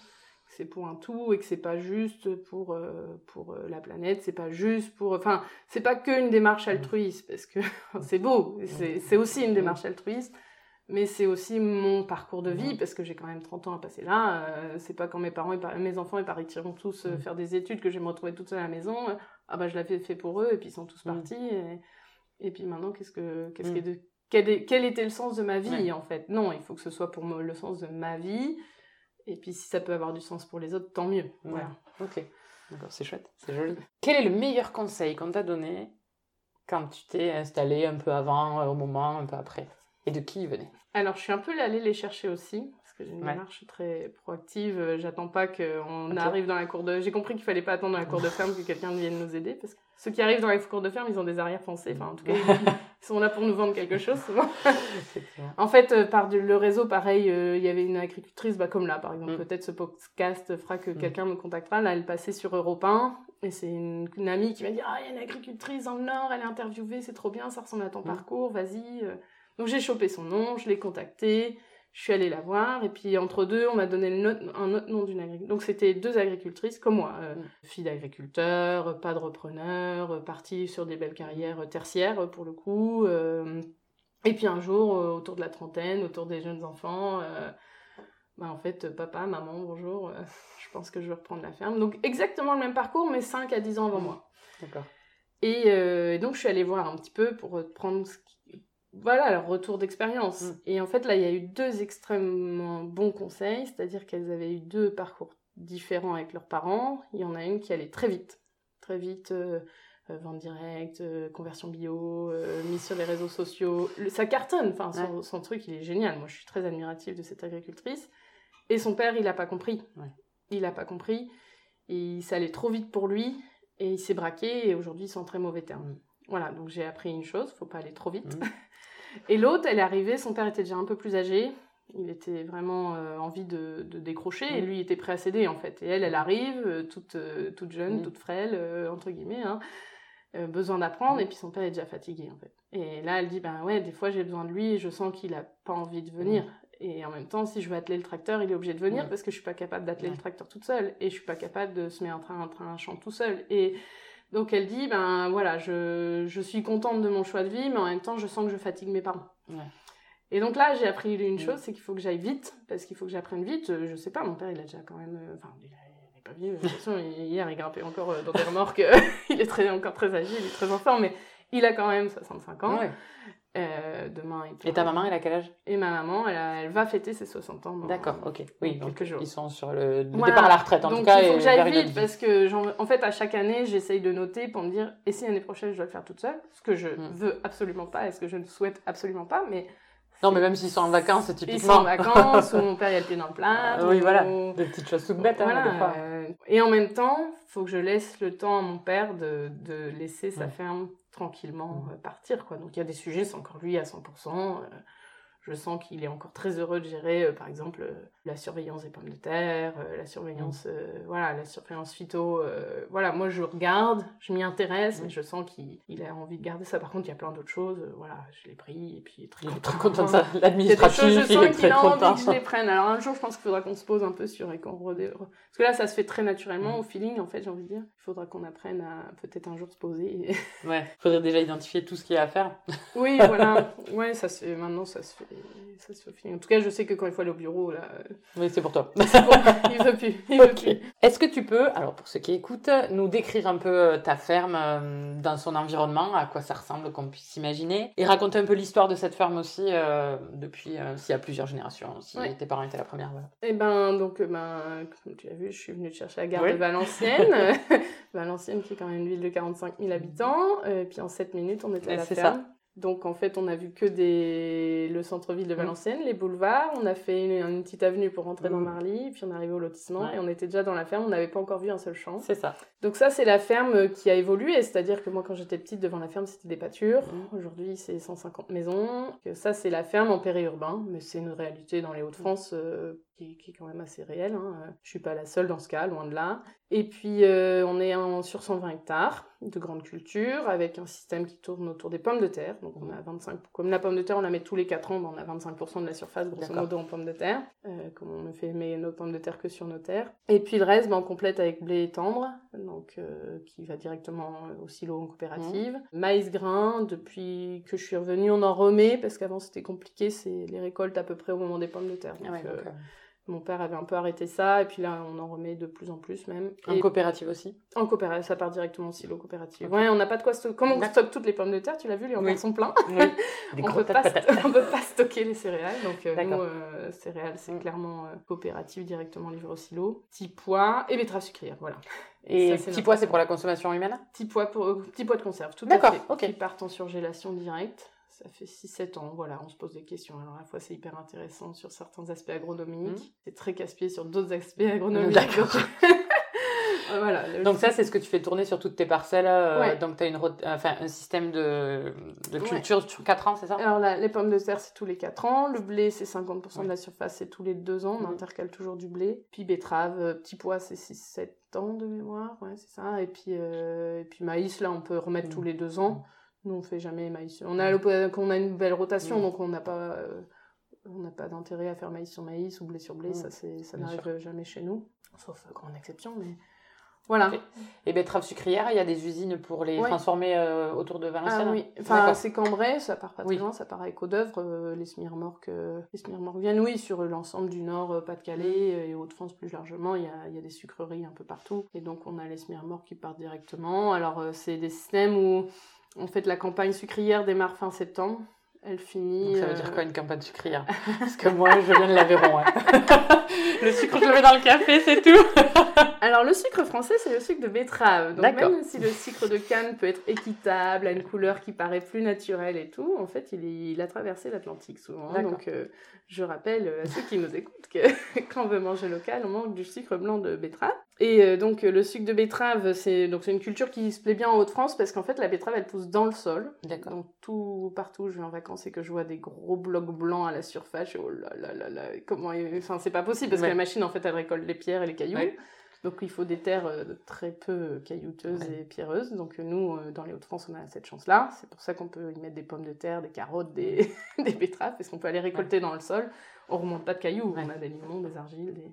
C'est pour un tout et que c'est pas juste pour, euh, pour euh, la planète, c'est pas juste pour. Enfin, c'est pas qu'une démarche altruiste parce que c'est beau, c'est aussi une démarche altruiste mais c'est aussi mon parcours de vie parce que j'ai quand même 30 ans à passer là. C'est pas quand mes parents, et mes enfants, ils partiront tous faire des études que je vais me retrouver toute seule à la maison. Euh, ah bah je l'avais fait pour eux et puis ils sont tous partis. Et, et puis maintenant, qu'est-ce que, qu'est-ce que de, quel, quel, était le sens de ma vie en fait? Non, il faut que ce soit pour moi le sens de ma vie. Et puis si ça peut avoir du sens pour les autres, tant mieux. Voilà. Ok. D'accord, c'est chouette, c'est joli. Quel est le meilleur conseil qu'on t'a donné quand tu t'es installé un peu avant, au moment, un peu après? Et de qui ils venaient Alors, je suis un peu allée les chercher aussi, que j'ai une démarche très proactive. Euh, j'attends pas qu'on arrive dans la cour de... J'ai compris qu'il fallait pas attendre dans la cour de ferme que quelqu'un vienne nous aider, parce que ceux qui arrivent dans la cour de ferme, ils ont des arrière-pensées. Enfin, en tout cas, ils sont là pour nous vendre quelque chose, souvent. en fait, euh, par le réseau, pareil, euh, il y avait une agricultrice, bah, comme là, par exemple. Mm. Peut-être ce podcast fera que mm. quelqu'un me contactera. Là, elle passait sur Europe 1, et c'est une, amie qui m'a dit « Ah, il y a une agricultrice dans le Nord, elle est interviewée, c'est trop bien, ça ressemble à ton mm. parcours, vas-y. Donc j'ai chopé son nom, je l'ai contacté, je suis allée la voir, et puis entre deux, on m'a donné un autre nom d'une agricultrice. Donc c'était deux agricultrices comme moi, euh, mm. fille d'agriculteur, pas de repreneur, partie sur des belles carrières tertiaires pour le coup. Euh, et puis un jour, euh, autour de la trentaine, autour des jeunes enfants, bah en fait, papa, maman, bonjour, je pense que je vais reprendre la ferme. Donc exactement le même parcours, mais 5 à 10 ans avant moi. D'accord. Et, et, donc je suis allée voir un petit peu pour prendre ce voilà leur retour d'expérience. Mm. Et en fait, là, il y a eu deux extrêmement bons conseils, c'est-à-dire qu'elles avaient eu deux parcours différents avec leurs parents. Il y en a une qui allait très vite, très vite, euh, euh, vente directe, euh, conversion bio, mise sur les réseaux sociaux. ça cartonne, enfin, son, truc, il est génial. Moi, je suis très admirative de cette agricultrice. Et son père, il n'a pas compris. Il n'a pas compris. Et ça allait trop vite pour lui. Et il s'est braqué. Et aujourd'hui, ils sont en très mauvais termes. Mm. Voilà, donc j'ai appris une chose, faut pas aller trop vite. Mm. Et l'autre, elle est arrivée, son père était déjà un peu plus âgé, il était vraiment euh, envie de, de décrocher, et mm. lui était prêt à céder en fait. Et elle, elle arrive, euh, toute, euh, toute jeune, mm. toute frêle, entre guillemets, hein, besoin d'apprendre, et puis son père est déjà fatigué en fait. Et là, elle dit, ben ouais, des fois j'ai besoin de lui, et je sens qu'il a pas envie de venir. Et en même temps, si je veux atteler le tracteur, il est obligé de venir parce que je suis pas capable d'atteler le tracteur toute seule, et je suis pas capable de se mettre en train, en train un champ tout seul. Et donc elle dit, ben voilà, je, je, suis contente de mon choix de vie, mais en même temps, je sens que je fatigue mes parents. Et donc là, j'ai appris une chose, c'est qu'il faut que j'aille vite, parce qu'il faut que j'apprenne vite. Euh, je sais pas, mon père, il a déjà quand même... Euh, enfin, il n'est pas vieux, de toute façon, hier, il grimpait encore euh, dans des remorques. il est très, encore très agile, il est très en forme, mais il a quand même 65 ans. Euh, demain. Et ta maman, elle a quel âge? Et ma maman, elle, a- elle va fêter ses 60 ans. D'accord, ok. Oui, donc quelques jours. ils sont sur le, le Voilà. départ à la retraite, en Donc tout cas. il faut que j'aille vite parce que, en fait, à chaque année, j'essaye de noter pour me dire et si l'année prochaine je dois le faire toute seule? Ce que je Mm. veux absolument pas et ce que je ne souhaite absolument pas, mais. Non, mais même s'ils sont en vacances, Ils typiquement. sont en vacances, ou mon père il a le pied dans le plat. Oui, ou- voilà. Des petites choses toutes bêtes, hein, Voilà, des fois. euh, Et en même temps, faut que je laisse le temps à mon père de, de laisser sa Mm. ferme tranquillement Mm. euh, partir. Quoi. Donc il y a des sujets, c'est encore lui à 100%. Je sens qu'il est encore très heureux de gérer, euh, par exemple, euh, la surveillance des pommes de terre, euh, la surveillance, euh, voilà, la surveillance phyto. voilà, moi je regarde, je m'y intéresse, Mm. mais je sens qu'il il a envie de garder ça. Par contre, il y a plein d'autres choses. voilà, je l'ai pris et puis il est très Il est content. très content de ça. Il L'administratif, choses, je il sens qu'il a envie content. que je les prenne. Alors un jour, je pense qu'il faudra qu'on se pose un peu sur et qu'on redé... Parce que là, ça se fait très naturellement, Mm. au feeling, en fait, j'ai envie de dire. Il faudra qu'on apprenne à peut-être un jour se poser. et- Ouais, faudrait déjà identifier tout ce qu'il y a à faire. oui, voilà. Ouais, ça se fait... Maintenant, ça se fait... Ça se. En tout cas, je sais que quand il faut aller au bureau, là... euh, Oui, c'est pour toi. c'est bon, il veut plus. Il. Est-ce que tu peux, alors pour ceux qui écoutent, nous décrire un peu euh, ta ferme euh, dans son environnement, à quoi ça ressemble, qu'on puisse imaginer, et raconter un peu l'histoire de cette ferme aussi euh, depuis, euh, s'il y a plusieurs générations, si Ouais. tes parents étaient la première. voilà. Et ben, donc, ben, comme tu as vu, je suis venue te chercher à la gare de Valenciennes. Valenciennes, qui est quand même une ville de 45 000 habitants. Et puis en 7 minutes, on était à Ouais, la c'est ferme. Donc en fait, on a vu que des... le centre-ville de Mhm. Valenciennes, les boulevards. On a fait une, une petite avenue pour rentrer dans Mhm. Marly. Puis on est arrivé au lotissement Ouais. et on était déjà dans la ferme. On n'avait pas encore vu un seul champ. C'est ça. Donc ça, c'est la ferme qui a évolué. C'est-à-dire que moi, quand j'étais petite, devant la ferme, c'était des pâtures. Mhm. Aujourd'hui, c'est 150 maisons. Que ça, c'est la ferme en périurbain. Mais c'est une réalité dans les Hauts-de-France euh, qui, qui est quand même assez réelle. Hein. Euh, Je suis pas la seule dans ce cas, loin de là. Et puis, euh, on est en, sur 120 hectares de grande culture avec un système qui tourne autour des pommes de terre. Donc, on a 25... Comme la pomme de terre, on la met tous les 4 ans, ben, on a 25% de la surface, grosso modo, en pommes de terre. Euh, comme on ne fait mais nos pommes de terre que sur nos terres. Et puis, le reste, ben, on complète avec blé tendre, donc, euh, qui va directement au silo en coopérative. Maïs grain, depuis que je suis revenue, on en remet, parce qu'avant, c'était compliqué. C'est les récoltes à peu près au moment des pommes de terre. Ah ouais, Mon père avait un peu arrêté ça, et puis là, on en remet de plus en plus même. en Et coopérative aussi. en coopérative, ça part directement au silo coopératif. Ok. Ouais, on n'a pas de quoi stocker. Comme on D'accord. stocke toutes les pommes de terre, tu l'as vu, les hangars Oui. sont pleins. Oui. Des on gros peut, pas peut stocker les céréales. Donc, euh, D'accord. nous, euh, céréales, c'est Mm. clairement euh, coopérative, directement livré au silo. Petits pois et betteraves sucrières, voilà. Et Ça, c'est petit notre pois, c'est pour la consommation humaine? Petits pois, pour, petits pois de conserve, tout à D'accord, fait. ok. Qui partent en surgélation directe. Ça fait 6-7 ans, voilà, on se pose des questions. Alors, à la fois, c'est hyper intéressant sur certains aspects agronomiques, Mhm. c'est très casse-pied sur d'autres aspects agronomiques. D'accord. Voilà, Donc ça, c'est ce que tu fais tourner sur toutes tes parcelles. euh, Ouais. Donc tu as une, enfin, un système de, de Ouais. culture sur 4 ans, c'est ça? Alors, la- les pommes de terre, c'est tous les 4 ans. Le blé, c'est 50% Ouais. de la surface, c'est tous les 2 ans. On Mhm. intercale toujours du blé. Puis betterave, euh, petit pois, c'est 6-7 ans de mémoire. Ouais, c'est ça. Et puis, euh, et puis maïs, là, on peut remettre Mhm. tous les 2 ans. Nous, on fait jamais maïs. On a, l'oppo- qu'on a une belle rotation, donc on n'a pas... euh, on n'a pas d'intérêt à faire maïs sur maïs ou blé sur blé, ça, c'est, ça n'arrive jamais chez nous, sauf euh, grande exception, mais voilà. Et betteraves sucrières, il y a des usines pour les Ouais. transformer euh, autour de Valenciennes. Ah oui, enfin c'est Cambrai, ça part pas très Oui. loin, ça part à Éco d'œuvre, euh, les smirmorques, euh, les smirmorques viennent, oui, sur l'ensemble du Nord, euh, Pas-de-Calais euh, et Hauts-de-France plus largement, il y a, il y a des sucreries un peu partout, et donc on a les smirmorques qui partent directement. Alors euh, c'est des systèmes où en fait la campagne sucrière démarre fin septembre, elle finit. Donc ça veut euh, dire quoi une campagne sucrière? Parce que moi, je viens de l'Aveyron. hein. le sucre, je le mets dans le café, c'est tout. Alors le sucre français, c'est le sucre de betterave. Donc même si le sucre de canne peut être équitable, a une couleur qui paraît plus naturelle et tout, en fait, il, est- il a traversé l'Atlantique souvent. hein. Donc euh, je rappelle à ceux qui nous écoutent que quand on veut manger local, on mange du sucre blanc de betterave. Et euh, donc le sucre de betterave, c'est donc c'est une culture qui se plaît bien en Haute-France parce qu'en fait la betterave elle pousse dans le sol. D'accord. Donc tout partout où je vais en vacances et que je vois des gros blocs blancs à la surface, je oh là là là là, comment enfin c'est pas possible parce Ouais. que la machine en fait elle récolte les pierres et les cailloux. Ouais. Donc il faut des terres euh, très peu caillouteuses Ouais. et pierreuses. Donc euh, nous dans les Hauts-de-France on a cette chance-là. C'est pour ça qu'on peut y mettre des pommes de terre, des carottes, des, des betteraves parce qu'on peut aller récolter dans le sol. On remonte pas de cailloux, Ouais. on a des limons, des argiles, des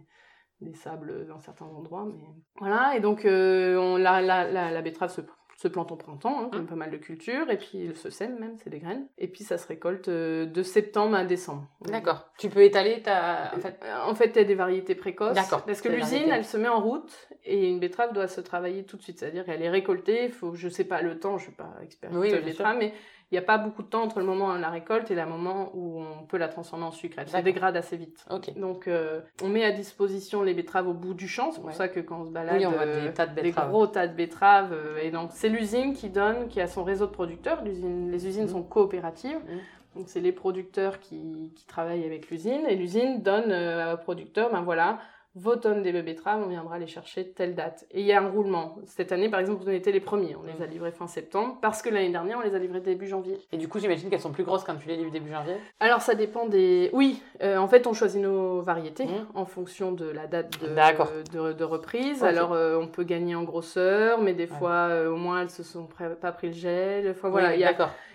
des sables dans certains endroits, mais voilà. Et donc euh, on, la, la, la, la betterave se, se plante au printemps, hein, comme Mmh. pas mal de cultures, et puis elle se sème même, c'est des graines. Et puis ça se récolte euh, de septembre à décembre. D'accord. Tu peux étaler ta. En fait, Euh, En fait, il y a des variétés précoces. D'accord, Parce que l'usine, elle se met en route et une betterave doit se travailler tout de suite. C'est-à-dire qu'elle est récoltée, faut, je sais pas le temps, je suis pas experte Oui, de betterave, mais il n'y a pas beaucoup de temps entre le moment de la récolte et le moment où on peut la transformer en sucre. Elle se dégrade assez vite. Donc, euh, on met à disposition les betteraves au bout du champ. C'est pour ça que quand on se balade, on voit des, tas de betteraves. gros tas de betteraves. et donc, c'est l'usine qui donne, qui a son réseau de producteurs. les usines mmh. sont coopératives. Mmh. Donc, c'est les producteurs qui, qui travaillent avec l'usine. Et l'usine donne aux producteurs, ben voilà, vos tonnes des betteraves, on viendra les chercher telle date. Et il y a un roulement. Cette année, par exemple, on était les premiers. On les a livrés fin septembre parce que l'année dernière, on les a livrés début janvier. Et du coup, j'imagine qu'elles sont plus grosses quand tu les livres début janvier Alors, ça dépend des. Oui, euh, en fait, on choisit nos variétés mmh. en fonction de la date de, de, reprise. Alors, euh, on peut gagner en grosseur, mais des fois, euh, au moins, elles se sont pas pris le gel. Enfin, voilà, il y a.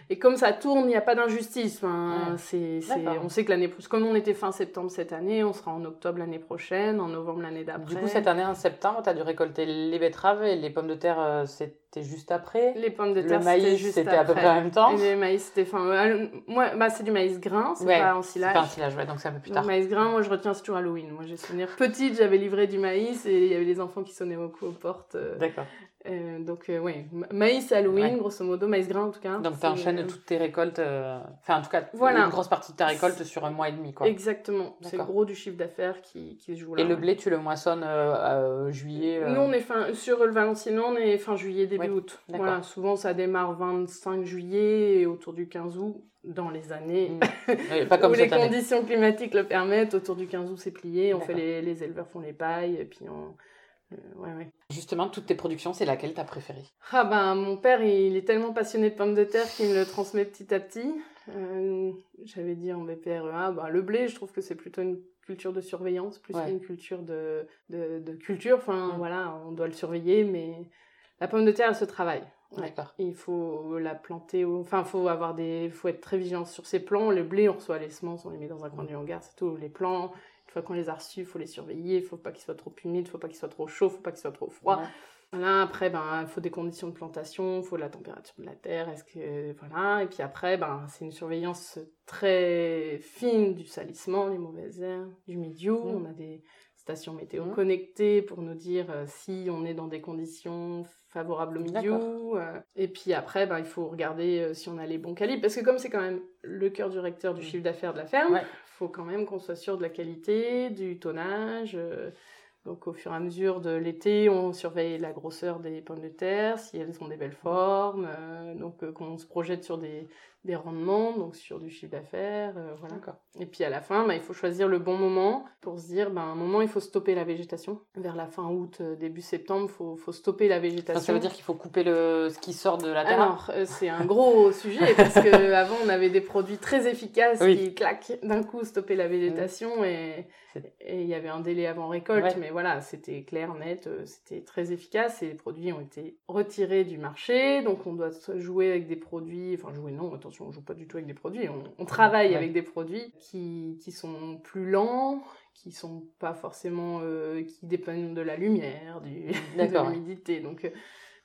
Et comme ça tourne, il n'y a pas d'injustice. Enfin, c'est, on sait que l'année comme on était fin septembre cette année, on sera en octobre l'année prochaine, en novembre l'année d'après. Du coup, cette année, en septembre, tu as dû récolter les betteraves et les pommes de terre, euh, c'était juste après Les pommes de terre, le maïs, c'était à peu près en même temps et Le maïs, c'était fin. Euh, moi, bah, c'est du maïs grain, c'est pas en silage. C'est pas en silage, ouais, donc c'est un peu plus tard. Le maïs grain, moi, je retiens, c'est toujours Halloween. Moi, j'ai souvenir petite, j'avais livré du maïs et il y avait les enfants qui sonnaient beaucoup aux portes. Euh. D'accord. Euh, donc, euh, ouais, maïs Halloween, grosso modo, maïs grain en tout cas. Donc, tu enchaînes euh, toutes tes récoltes, enfin, en tout cas, voilà. une grosse partie de ta récolte sur un mois et demi, quoi. Exactement. C'est gros du chiffre d'affaires qui, qui se joue là. Et le blé, tu le moissonnes juillet Nous, on est fin, sur le Valenciennes, on est fin juillet, début août. Voilà, souvent, ça démarre 25 juillet et autour du 15 août dans les années mmh. pas comme où les conditions climatiques le permettent. Autour du 15 août, c'est plié. On fait les, les éleveurs font les pailles et puis on euh, ouais, ouais. Justement, toutes tes productions, c'est laquelle t'as préférée? Ah ben, mon père, il est tellement passionné de pommes de terre qu'il me le transmet petit à petit. Euh, J'avais dit en BPREA, ben, le blé, je trouve que c'est plutôt une culture de surveillance, plus qu'une culture de, de, de, culture. Enfin, mm. voilà, on doit le surveiller, mais la pomme de terre, elle se travaille. D'accord. Il faut la planter, enfin, faut avoir des, faut être très vigilant sur ses plants. Le blé, on reçoit les semences, on les met dans un coin du hangar, c'est tout. Les plants, fois qu'on les a reçus, il faut les surveiller, il faut pas qu'ils soient trop humides, il faut pas qu'ils soient trop chauds, il faut pas qu'ils soient trop froids. Voilà, après, ben, il faut des conditions de plantation, il faut la température de la terre, est-ce que, voilà. Et puis après, ben, c'est une surveillance très fine du salissement, les mauvaises herbes, du milieu. Mmh. On a des stations météo mmh. connectées pour nous dire euh, si on est dans des conditions favorables au milieu. Euh. et puis après, ben, il faut regarder euh, si on a les bons calibres. Parce que comme c'est quand même le cœur du recteur du mmh. chiffre d'affaires de la ferme, faut quand même qu'on soit sûr de la qualité, du tonnage. Euh, donc au fur et à mesure de l'été, on surveille la grosseur des pommes de terre, si elles ont des belles formes, euh, donc euh, qu'on se projette sur des, des rendements, donc sur du chiffre d'affaires, euh, voilà. Et puis à la fin, bah, il faut choisir le bon moment pour se dire, bah, un moment, il faut stopper la végétation. Vers la fin août, euh, début septembre, il faut, faut, stopper la végétation. ça veut dire qu'il faut couper le... ce qui sort de la terre? Alors, euh, c'est un gros sujet, parce qu'avant, on avait des produits très efficaces qui, claquent d'un coup, stopper la végétation, et il y avait un délai avant récolte, mais voilà, c'était clair, net, c'était très efficace, et les produits ont été retirés du marché, donc on doit jouer avec des produits, enfin jouer non, attention, on joue pas du tout avec des produits, on, travaille avec des produits qui, qui, sont plus lents, qui sont pas forcément, euh, qui dépendent de la lumière, du, de l'humidité. Donc, euh,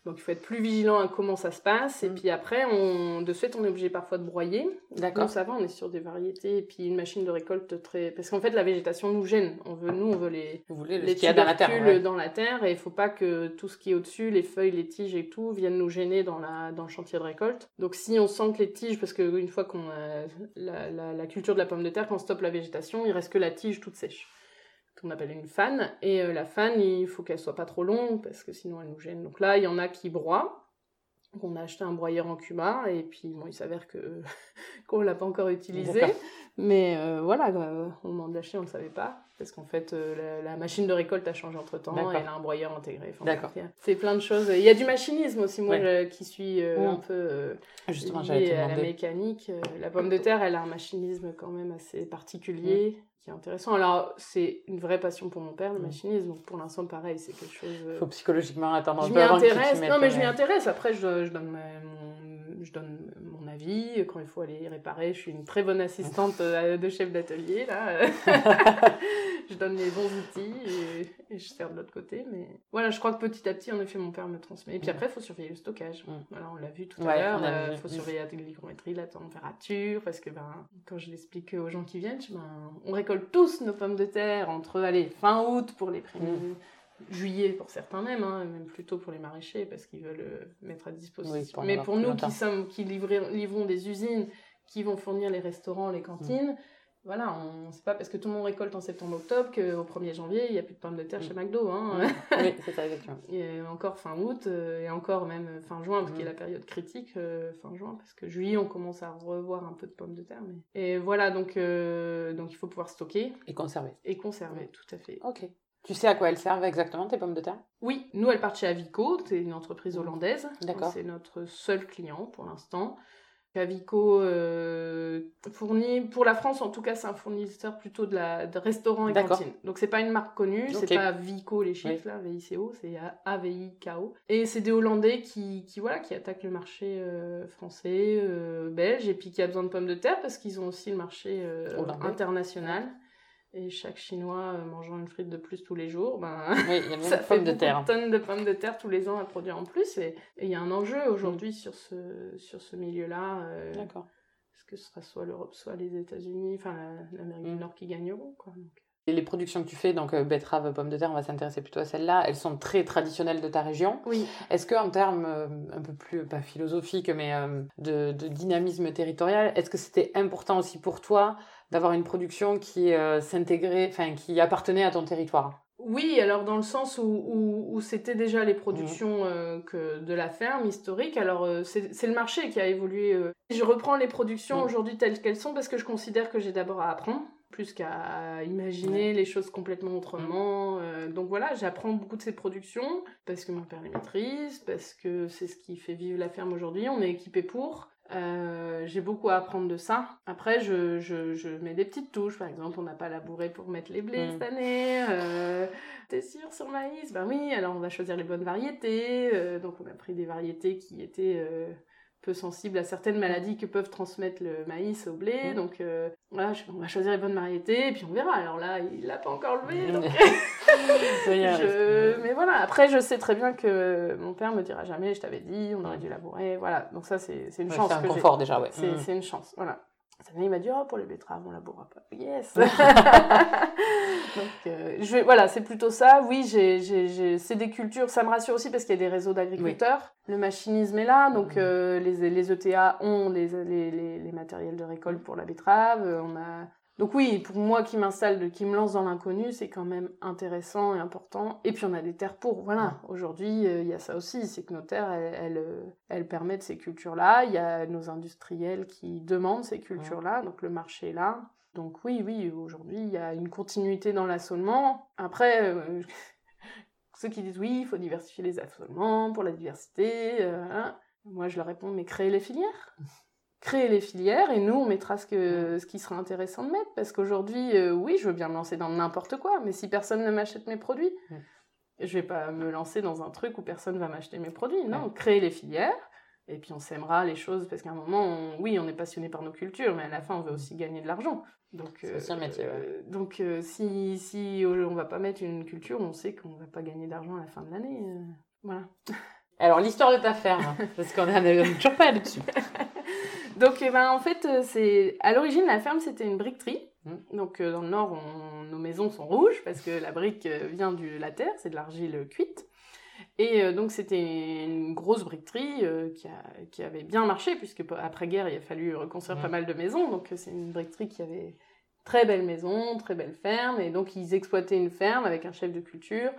donc il faut être plus vigilant à comment ça se passe. Et mm. puis après, on, de fait, on est obligé parfois de broyer. D'accord. ça va, on est sur des variétés. Et puis une machine de récolte très... Parce qu'en fait, la végétation nous gêne. On veut, nous, on veut les, Vous voulez les tubercules dans la terre, dans la terre. Et il faut pas que tout ce qui est au-dessus, les feuilles, les tiges et tout, viennent nous gêner dans, la, dans le chantier de récolte. Donc si on sent que les tiges, parce qu'une fois qu'on a la, la, la culture de la pomme de terre, quand on stoppe la végétation, il reste que la tige toute sèche qu'on appelle une fan. Et euh, la fan, il faut qu'elle soit pas trop longue parce que sinon elle nous gêne. Donc là, il y en a qui broient. On a acheté un broyeur en Cuba et puis bon, il s'avère que qu'on l'a pas encore utilisé. Mais euh, voilà, au moment de l'acheter, on ne le savait pas parce qu'en fait, euh, la, machine de récolte a changé entre temps et elle a un broyeur intégré. D'accord. C'est plein de choses. Il y a du machinisme aussi, moi, qui suis un peu Justement, liée à la mécanique. la pomme de terre, elle a un machinisme quand même assez particulier qui est intéressant. Alors, c'est une vraie passion pour mon père, le mm. machinisme. Donc, pour l'instant, pareil, c'est quelque chose. Il euh, faut psychologiquement attendre un je m'y intéresse. Non, mais je m'y intéresse. Après, je, je donne mon, je donne mon avis. Quand il faut aller réparer, je suis une très bonne assistante euh, de chef d'atelier, là. je donne les bons outils et, je sers de l'autre côté. Mais voilà, je crois que petit à petit, en effet, mon père me transmet. Et puis après, il faut surveiller le stockage. Mm. Voilà, on l'a vu tout à l'heure. Il euh, faut surveiller l'hygrométrie, la température. Parce que, ben, quand je l'explique aux gens qui viennent, ben, on récolte tous nos pommes de terre entre allez, fin août pour les premiers, juillet pour certains même, hein, même plutôt pour les maraîchers parce qu'ils veulent euh, mettre à disposition. Oui, Mais pour nous longtemps. qui sommes, qui livrons, livrons des usines, qui vont fournir les restaurants, les cantines, voilà, on c'est pas parce que tout le monde récolte en septembre-octobre qu'au 1er janvier il n'y a plus de pommes de terre Mm. chez McDo. Hein. oui, c'est ça, exactement. Et encore fin août, euh, et encore même euh, fin juin, parce Mhm. qu'il y a la période critique, euh, fin juin, parce que juillet, on commence à revoir un peu de pommes de terre. Mais... Et voilà, donc, euh, donc il faut pouvoir stocker Et conservé. et conserver, tout à fait. Ok. Tu sais à quoi elles servent exactement, tes pommes de terre? Oui, nous, elles partent chez Avico, c'est une entreprise hollandaise. D'accord. C'est notre seul client pour l'instant. Avico euh, fournit, pour la France en tout cas, c'est un fournisseur plutôt de, la, de restaurants et cantines. Donc c'est pas une marque connue, Ok. c'est pas Vico les chiffres là, VICO, c'est AVIKO. Et c'est des Hollandais qui, qui, voilà, qui attaquent le marché euh, français, euh, belge, et puis qui a besoin de pommes de terre parce qu'ils ont aussi le marché euh, international. Et chaque Chinois euh, mangeant une frite de plus tous les jours, ben, Oui, y a ça fait pommes de terre. tonnes de pommes de terre tous les ans à produire en plus. Et il y a un enjeu aujourd'hui sur ce, sur ce milieu-là. euh, D'accord. parce que ce sera soit l'Europe, soit les États-Unis, enfin la- l'Amérique Mm. du Nord qui gagneront. Quoi. Donc, Et les productions que tu fais, donc euh, betterave, pommes de terre, on va s'intéresser plutôt à celles-là, elles sont très traditionnelles de ta région. Oui, Est-ce que en termes euh, un peu plus, pas philosophiques, mais de, de dynamisme territorial, est-ce que c'était important aussi pour toi d'avoir une production qui euh, s'intégrait, enfin qui appartenait à ton territoire Oui, alors dans le sens où, où, où c'était déjà les productions euh, que de la ferme historique, alors euh, c'est le marché qui a évolué. Je reprends les productions Mm. aujourd'hui telles qu'elles sont parce que je considère que j'ai d'abord à apprendre plus qu'à imaginer les choses complètement autrement. euh, donc voilà, j'apprends beaucoup de ces productions parce que mon père les maîtrise, parce que c'est ce qui fait vivre la ferme aujourd'hui. On est équipé pour. Euh, j'ai beaucoup à apprendre de ça. Après, je, je, je mets des petites touches. Par exemple, on n'a pas labouré pour mettre les blés Mm. cette année. Euh, T'es sûr sur maïs? Ben oui, alors on va choisir les bonnes variétés. Euh, donc on a pris des variétés qui étaient peu sensibles à certaines maladies que peuvent transmettre le maïs au blé. Mm. Donc euh, voilà, je- on va choisir les bonnes variétés et puis on verra. Alors là, il l'a pas encore levé. Mm. donc je- Mais voilà, après, je sais très bien que mon père me dira jamais, je t'avais dit, on aurait dû labourer. Voilà, donc ça, c'est une Ouais, chance. c'est un confort déjà, ouais. C'est Mm. c'est une chance, voilà. Il m'a dit, oh, pour les betteraves, on labourera pas. Yes Donc, euh, je vais, voilà, c'est plutôt ça. Oui, j'ai, c'est des cultures, ça me rassure aussi parce qu'il y a des réseaux d'agriculteurs. Le machinisme est là, donc Mhm. euh, les, les ETA ont les, les, les, les matériels de récolte pour la betterave. euh, On a... Donc oui, pour moi qui m'installe, qui me lance dans l'inconnu, c'est quand même intéressant et important. Et puis on a des terres pour. Voilà, aujourd'hui, euh, il y a ça aussi, c'est que nos terres, elles, elles, euh, elles permettent ces cultures-là. Il y a nos industriels qui demandent ces cultures-là, donc le marché est là. Donc oui, oui, aujourd'hui, il y a une continuité dans l'assolement. Après, euh, ceux qui disent oui, il faut diversifier les assolements pour la diversité, euh, hein. moi je leur réponds, mais créez les filières. Créez les filières et nous, on mettra ce, que, ce qui sera intéressant de mettre. Parce qu'aujourd'hui, euh, oui, je veux bien me lancer dans n'importe quoi, mais si personne ne m'achète mes produits, je vais pas me lancer dans un truc où personne va m'acheter mes produits. Non, créez les filières. Et puis on s'aimera les choses parce qu'à un moment, on- oui, on est passionné par nos cultures, mais à la fin, on veut aussi gagner de l'argent. Donc, aussi un métier, ouais. euh, donc euh, si, si on va pas mettre une culture, on sait qu'on va pas gagner d'argent à la fin de l'année. euh, voilà. Alors, l'histoire de ta ferme, parce qu'on est toujours pas là-dessus. Donc, eh ben, en fait, euh, c'est à l'origine, la ferme, c'était une briqueterie. Mm. Donc, euh, dans le nord, on- nos maisons sont rouges parce que la brique euh, vient de la terre, c'est de l'argile cuite. Et donc, c'était une grosse briqueterie euh, qui, a- qui avait bien marché, puisque après-guerre, il a fallu reconstruire Mm. pas mal de maisons. Donc, c'est une briqueterie qui avait très belle maison, très belle ferme. Et donc, ils exploitaient une ferme avec un chef de culture.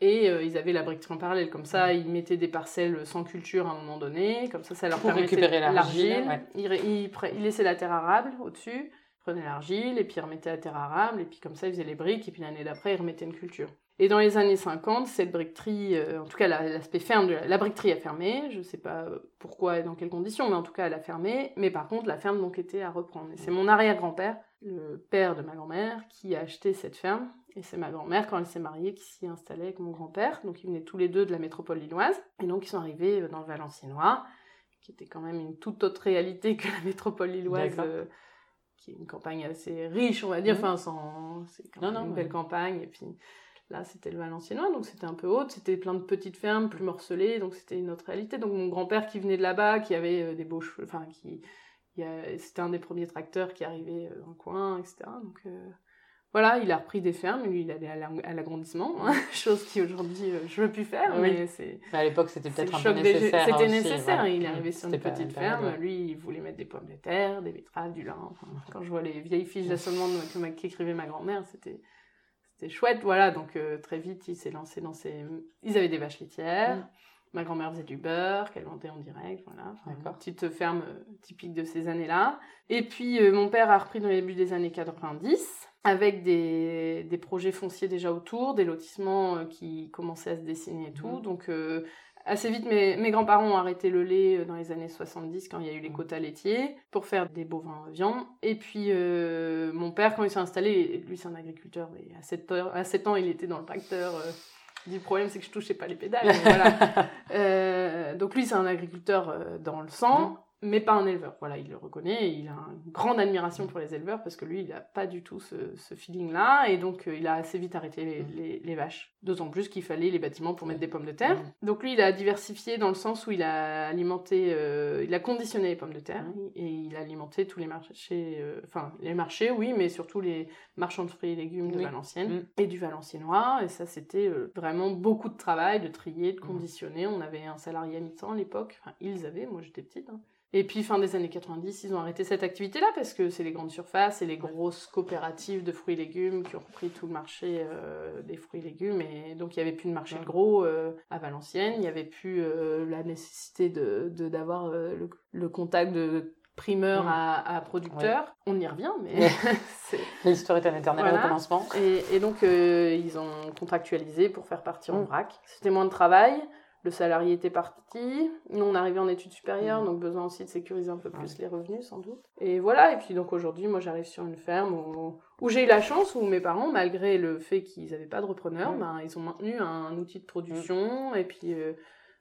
Et euh, ils avaient la briqueterie en parallèle. Comme ça, ils mettaient des parcelles sans culture à un moment donné. Comme ça, ça leur Pour permettait récupérer l'argile, ouais. Ils, laissaient la terre arable au-dessus, prenaient l'argile, et puis ils remettaient la terre arable, et puis comme ça, ils faisaient les briques, et puis l'année d'après, ils remettaient une culture. Et dans les années 50, cette briqueterie, euh, en tout cas la- l'aspect ferme de la, la briqueterie a fermé, je sais pas euh, pourquoi et dans quelles conditions, mais en tout cas elle a fermé, mais par contre la ferme donc était à reprendre. Et c'est mon arrière-grand-père, le père de ma grand-mère, qui a acheté cette ferme, et c'est ma grand-mère, quand elle s'est mariée, qui s'y installait avec mon grand-père, donc ils venaient tous les deux de la métropole lilloise, et donc ils sont arrivés euh, dans le Valenciennois, qui était quand même une toute autre réalité que la métropole lilloise, euh, qui est une campagne assez riche, on va dire, Mhm. enfin sans... c'est quand même non, une belle campagne, et puis... Là, c'était le Valenciennois, donc c'était un peu haute, c'était plein de petites fermes, plus morcelées, donc c'était une autre réalité. Donc mon grand-père qui venait de là-bas, qui avait euh, des beaux cheveux, enfin, qui... C'était un des premiers tracteurs qui arrivait euh, dans le coin, etc. Donc euh, voilà, il a repris des fermes, lui il allait à l'agrandissement, hein, chose qui aujourd'hui euh, je veux plus faire, mais c'est. À l'époque c'était peut-être un peu nécessaire. C'était nécessaire, il est arrivé sur une petite ferme, lui il voulait mettre des pommes de terre, des betteraves, du lin. quand je vois les vieilles fiches d'assolement qu'écrivait ma grand-mère, c'était c'était chouette, voilà. Donc euh, très vite il s'est lancé dans ses. Ils avaient des vaches laitières. Mm. Ma grand-mère faisait du beurre qu'elle vendait en direct, voilà. Une petite ferme euh, typique de ces années-là. Et puis mon père a repris dans les débuts des années 90 avec des, des, projets fonciers déjà autour, des lotissements euh, qui commençaient à se dessiner et tout. Mhm. Donc euh, assez vite, mes, mes grands-parents ont arrêté le lait euh, dans les années 70 quand il y a eu les mhm. quotas laitiers pour faire des bovins viande. Et puis mon père, quand il s'est installé, lui c'est un agriculteur, mais à 7, heures, à 7 ans il était dans le tracteur. Du problème c'est que je touchais pas les pédales. voilà. donc lui c'est un agriculteur dans le sang. Mais pas un éleveur. Voilà, il le reconnaît, il a une grande admiration pour les éleveurs parce que lui, il n'a pas du tout ce, feeling-là, et donc euh, il a assez vite arrêté les, les, vaches. D'autant plus qu'il fallait les bâtiments pour mettre des pommes de terre. Donc lui, il a diversifié dans le sens où il a alimenté, euh, il a conditionné les pommes de terre, et il a alimenté tous les marchés, euh, enfin les marchés, oui, mais surtout les marchands de fruits et légumes de Valenciennes mm. et du Valenciennois, et ça c'était vraiment beaucoup de travail, de trier, de mm. conditionner. On avait un salarié à mi-temps à l'époque, enfin ils avaient, moi j'étais petite. Hein. Et puis, fin des années 90, ils ont arrêté cette activité-là parce que c'est les grandes surfaces et les grosses coopératives de fruits et légumes qui ont repris tout le marché euh, des fruits et légumes. Et donc, il n'y avait plus de marché de gros euh, à Valenciennes. Il n'y avait plus euh, la nécessité de d'avoir le, contact de primeur mm. à, producteur. On y revient, mais... L'histoire est un éternel voilà. recommencement. Et, et donc, ils ont contractualisé pour faire partir en mm. vrac. C'était moins de travail le salarié était parti, nous on arrivait en études supérieures, mmh. donc besoin aussi de sécuriser un peu plus les revenus sans doute. Et voilà, et puis donc aujourd'hui moi j'arrive sur une ferme où, j'ai eu la chance, où mes parents, malgré le fait qu'ils n'avaient pas de repreneur, mmh. ben, ils ont maintenu un, outil de production, mmh. et puis euh,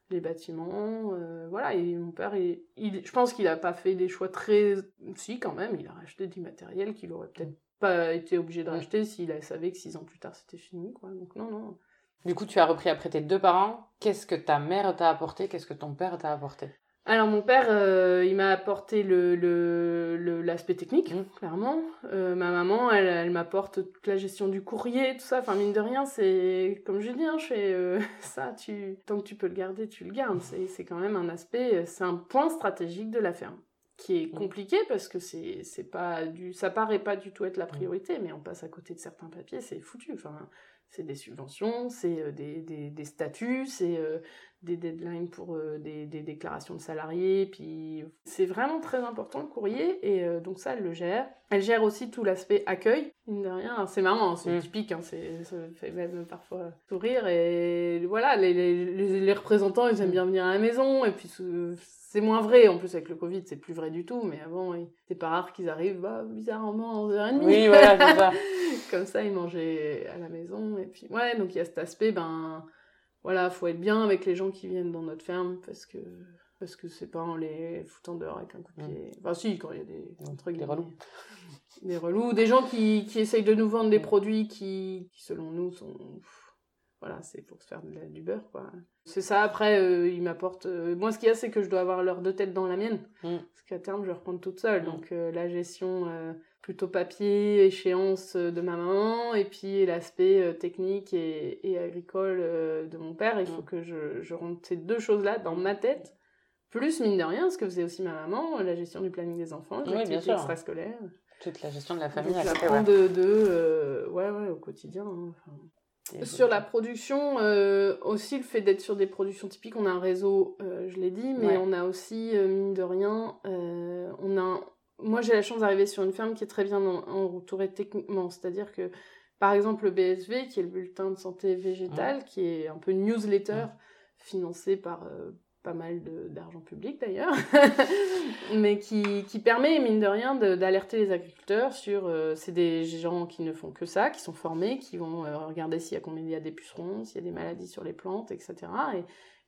les bâtiments, euh, voilà, et mon père, il, je pense qu'il n'a pas fait des choix très... Si quand même, il a racheté du matériel qu'il aurait peut-être pas été obligé de racheter s'il savait que six ans plus tard c'était fini, quoi. Donc non, non. Du coup, tu as repris après tes deux parents. Qu'est-ce que ta mère t'a apporté? Qu'est-ce que ton père t'a apporté? Alors mon père, euh, il m'a apporté le, l'aspect technique, mmh. clairement. Euh, ma maman, elle, elle m'apporte toute la gestion du courrier, tout ça. Enfin, mine de rien, c'est comme je dis, hein, je fais euh, ça, tu, tant que tu peux le garder, tu le gardes. C'est, c'est quand même un aspect, c'est un point stratégique de la ferme qui est mmh. compliqué parce que c'est, c'est pas du, ça paraît pas du tout être la mmh. priorité, mais on passe à côté de certains papiers, c'est foutu. Enfin, c'est des subventions, c'est euh, des, des, statuts, c'est euh, des deadlines pour euh, des, des, déclarations de salariés, puis c'est vraiment très important le courrier, et donc ça, elle le gère. Elle gère aussi tout l'aspect accueil, mine de rien, c'est marrant, hein, c'est mm. typique, hein, ça fait même parfois sourire, et voilà, les, les, les, représentants, ils aiment bien venir à la maison, et puis c'est moins vrai, en plus avec le Covid, c'est plus vrai du tout, mais avant, c'est pas rare qu'ils arrivent, bah, bizarrement, à 11h30. Oui, voilà, c'est ça. Comme ça, ils mangeaient à la maison, et puis, ouais, donc il y a cet aspect, ben, voilà, faut être bien avec les gens qui viennent dans notre ferme, parce que parce que c'est pas en les foutant dehors avec un coup de pied. Enfin, si, quand il y a des, trucs. Des relous. Des relous. Des gens qui, qui essayent de nous vendre des produits qui, qui selon nous, sont voilà, c'est pour se faire du beurre, quoi. C'est ça, après, euh, ils m'apportent... Euh, moi, ce qu'il y a, c'est que je dois avoir leurs deux têtes dans la mienne, mm. parce qu'à terme, je vais reprendre toute seule. Mm. Donc, euh, la gestion plutôt papier, échéance de ma maman, et puis l'aspect technique et, et agricole de mon père. Il faut mm. que je, je rentre ces deux choses-là dans ma tête, plus, mine de rien, ce que faisait aussi ma maman, la gestion du planning des enfants, oui, extrascolaires. Toute la gestion de la famille. Donc, la de, de ouais, ouais, au quotidien. Hein, sur la production, euh, aussi le fait d'être sur des productions typiques, on a un réseau, euh, je l'ai dit, mais on a aussi, euh, mine de rien, on a moi j'ai la chance d'arriver sur une ferme qui est très bien entourée techniquement, c'est-à-dire que par exemple le BSV, qui est le bulletin de santé végétale, qui est un peu newsletter financé par pas mal d'argent public d'ailleurs, mais qui, qui, permet, mine de rien, d'alerter les agriculteurs sur... Euh, c'est des gens qui ne font que ça, qui sont formés, qui vont euh, regarder s'il y a combien il y a des pucerons, s'il y a des maladies sur les plantes, etc. Et,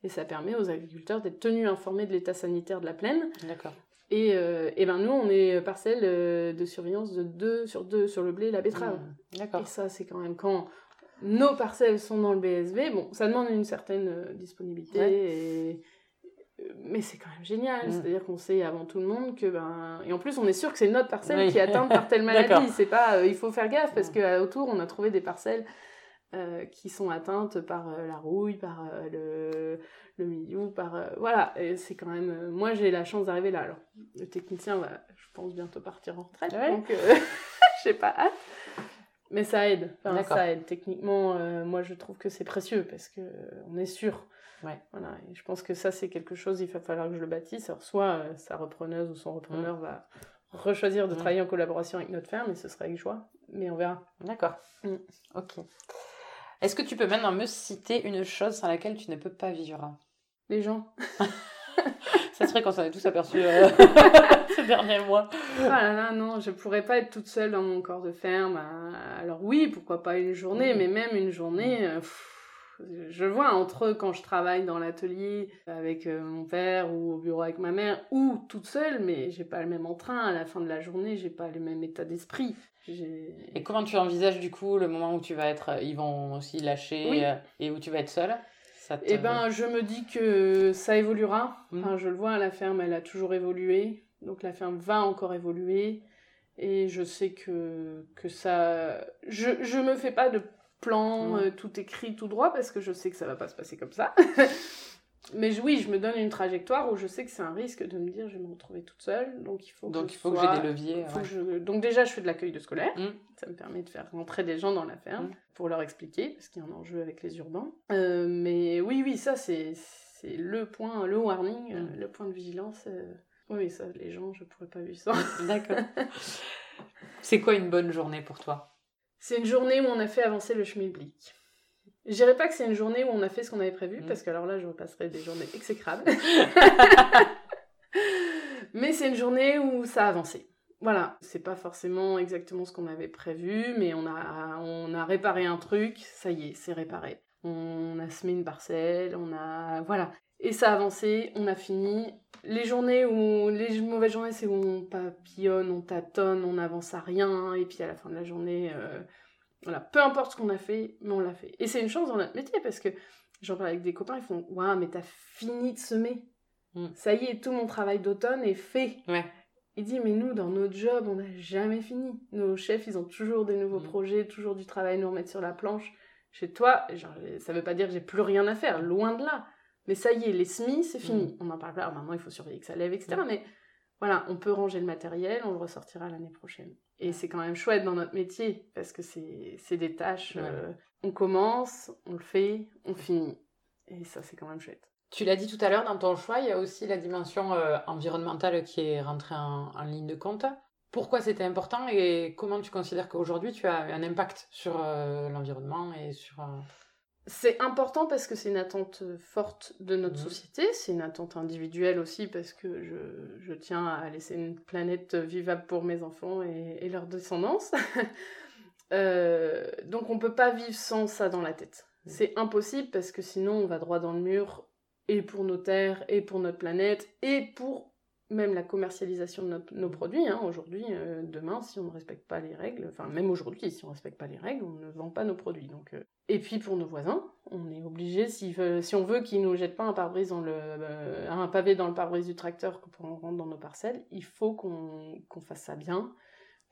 et ça permet aux agriculteurs d'être tenus informés de l'état sanitaire de la plaine. D'accord. Et, euh, et, ben nous, on est parcelle de surveillance de 2 sur 2 sur le blé et la betterave. Mmh. D'accord. Et ça, c'est quand même quand nos parcelles sont dans le BSV, bon, ça demande une certaine disponibilité et mais c'est quand même génial. Mm. C'est-à-dire qu'on sait avant tout le monde que. Ben... Et en plus, on est sûr que c'est notre parcelle Oui. qui est atteinte par telle maladie. C'est pas. euh, il faut faire gaffe parce Mm. qu'autour, on a trouvé des parcelles euh, qui sont atteintes par euh, la rouille, par euh, le, le milieu, par. voilà. C'est quand même. moi, j'ai la chance d'arriver là. Alors, le technicien va, je pense, bientôt partir en retraite. Ouais. Donc, j'ai pas hâte. Mais ça aide. Enfin, ça aide. Techniquement, moi, je trouve que c'est précieux parce que on est sûr. Ouais. Voilà. Et je pense que ça, c'est quelque chose, il va falloir que je le bâtisse. Alors, soit sa repreneuse ou son repreneur va rechoisir de Mm. travailler en collaboration avec notre ferme, et ce sera avec joie. Mais on verra. D'accord. Mm. Ok. Est-ce que tu peux maintenant me citer une chose sans laquelle tu ne peux pas vivre? Les gens. Ça serait qu'on s'en est tous aperçus euh, ces derniers mois. Ah là là, non, je pourrais pas être toute seule dans mon corps de ferme. à- Alors oui, pourquoi pas une journée, Mhm. mais même une journée, euh, pff, je vois entre eux quand je travaille dans l'atelier avec euh, mon père ou au bureau avec ma mère ou toute seule, mais j'ai pas le même entrain. À la fin de la journée, j'ai pas le même état d'esprit. Et comment tu envisages du coup le moment où tu vas être, ils vont aussi lâcher Oui. euh, et où tu vas être seule? Ça te- Eh ben, je me dis que ça évoluera. Enfin, je le vois, la ferme, elle a toujours évolué. Donc la ferme va encore évoluer. Et je sais que, que ça... Je, je me fais pas de plan, euh, tout écrit, tout droit, parce que je sais que ça va pas se passer comme ça. Mais oui, je me donne une trajectoire où je sais que c'est un risque de me dire je vais me retrouver toute seule. Donc il faut que Donc je il faut que sois- j'ai des leviers. ouais. je- Donc déjà, je fais de l'accueil de scolaire. Mm. Ça me permet de faire rentrer des gens dans la ferme Mm. pour leur expliquer, parce qu'il y a un enjeu avec les urbains. Euh, mais oui, oui, ça, c'est le point, le warning, euh, Mm. le point de vigilance. euh, Oui, ça, les gens, je pourrais pas vivre ça. D'accord. C'est quoi une bonne journée pour toi? C'est une journée où on a fait avancer le schmilblick. Je dirais pas que c'est une journée où on a fait ce qu'on avait prévu, Mm. parce que alors là, je repasserai des journées exécrables. mais c'est une journée où ça a avancé. Voilà, c'est pas forcément exactement ce qu'on avait prévu, mais on a, on a réparé un truc, ça y est, c'est réparé. On a semé une parcelle, on a. Voilà. Et ça a avancé, on a fini. Les journées où. Les mauvaises journées, c'est où on papillonne, on tâtonne, on n'avance à rien, et puis à la fin de la journée. euh, voilà, peu importe ce qu'on a fait, mais on l'a fait. Et c'est une chance dans notre métier parce que j'en parle avec des copains, ils font Waouh, mais t'as fini de semer. Mm. Ça y est, tout mon travail d'automne est fait. Ouais. Il dit Mais nous, dans notre job, on n'a jamais fini. Nos chefs, ils ont toujours des nouveaux Mm. projets, toujours du travail à nous remettre sur la planche. Chez toi, genre, ça veut pas dire que j'ai plus rien à faire, loin de là. Mais ça y est, les semis, c'est fini. On en parle pas. Maintenant, il faut surveiller que ça lève, etc. Mm. Mais voilà, on peut ranger le matériel, on le ressortira l'année prochaine. Et c'est quand même chouette dans notre métier, parce que c'est des tâches. Ouais. euh, on commence, on le fait, on finit. Et ça, c'est quand même chouette. Tu l'as dit tout à l'heure, dans ton choix, il y a aussi la dimension euh, environnementale qui est rentrée en, en ligne de compte. Pourquoi c'était important et comment tu considères qu'aujourd'hui tu as un impact sur euh, l'environnement et sur... euh, C'est important parce que c'est une attente forte de notre Mhm. société, c'est une attente individuelle aussi parce que je, je tiens à laisser une planète vivable pour mes enfants et, et leur descendance. Euh, donc on peut pas vivre sans ça dans la tête. Mhm. C'est impossible parce que sinon on va droit dans le mur et pour nos terres et pour notre planète et pour même la commercialisation de nos produits. hein. Aujourd'hui, euh, demain, si on ne respecte pas les règles, enfin même aujourd'hui, si on ne respecte pas les règles, on ne vend pas nos produits. Donc, euh, Et puis pour nos voisins, on est obligé, si, on veut qu'ils nous jettent pas un pare-brise euh, un pavé dans le pare-brise du tracteur pour on rentre dans nos parcelles, il faut qu'on qu'on fasse ça bien.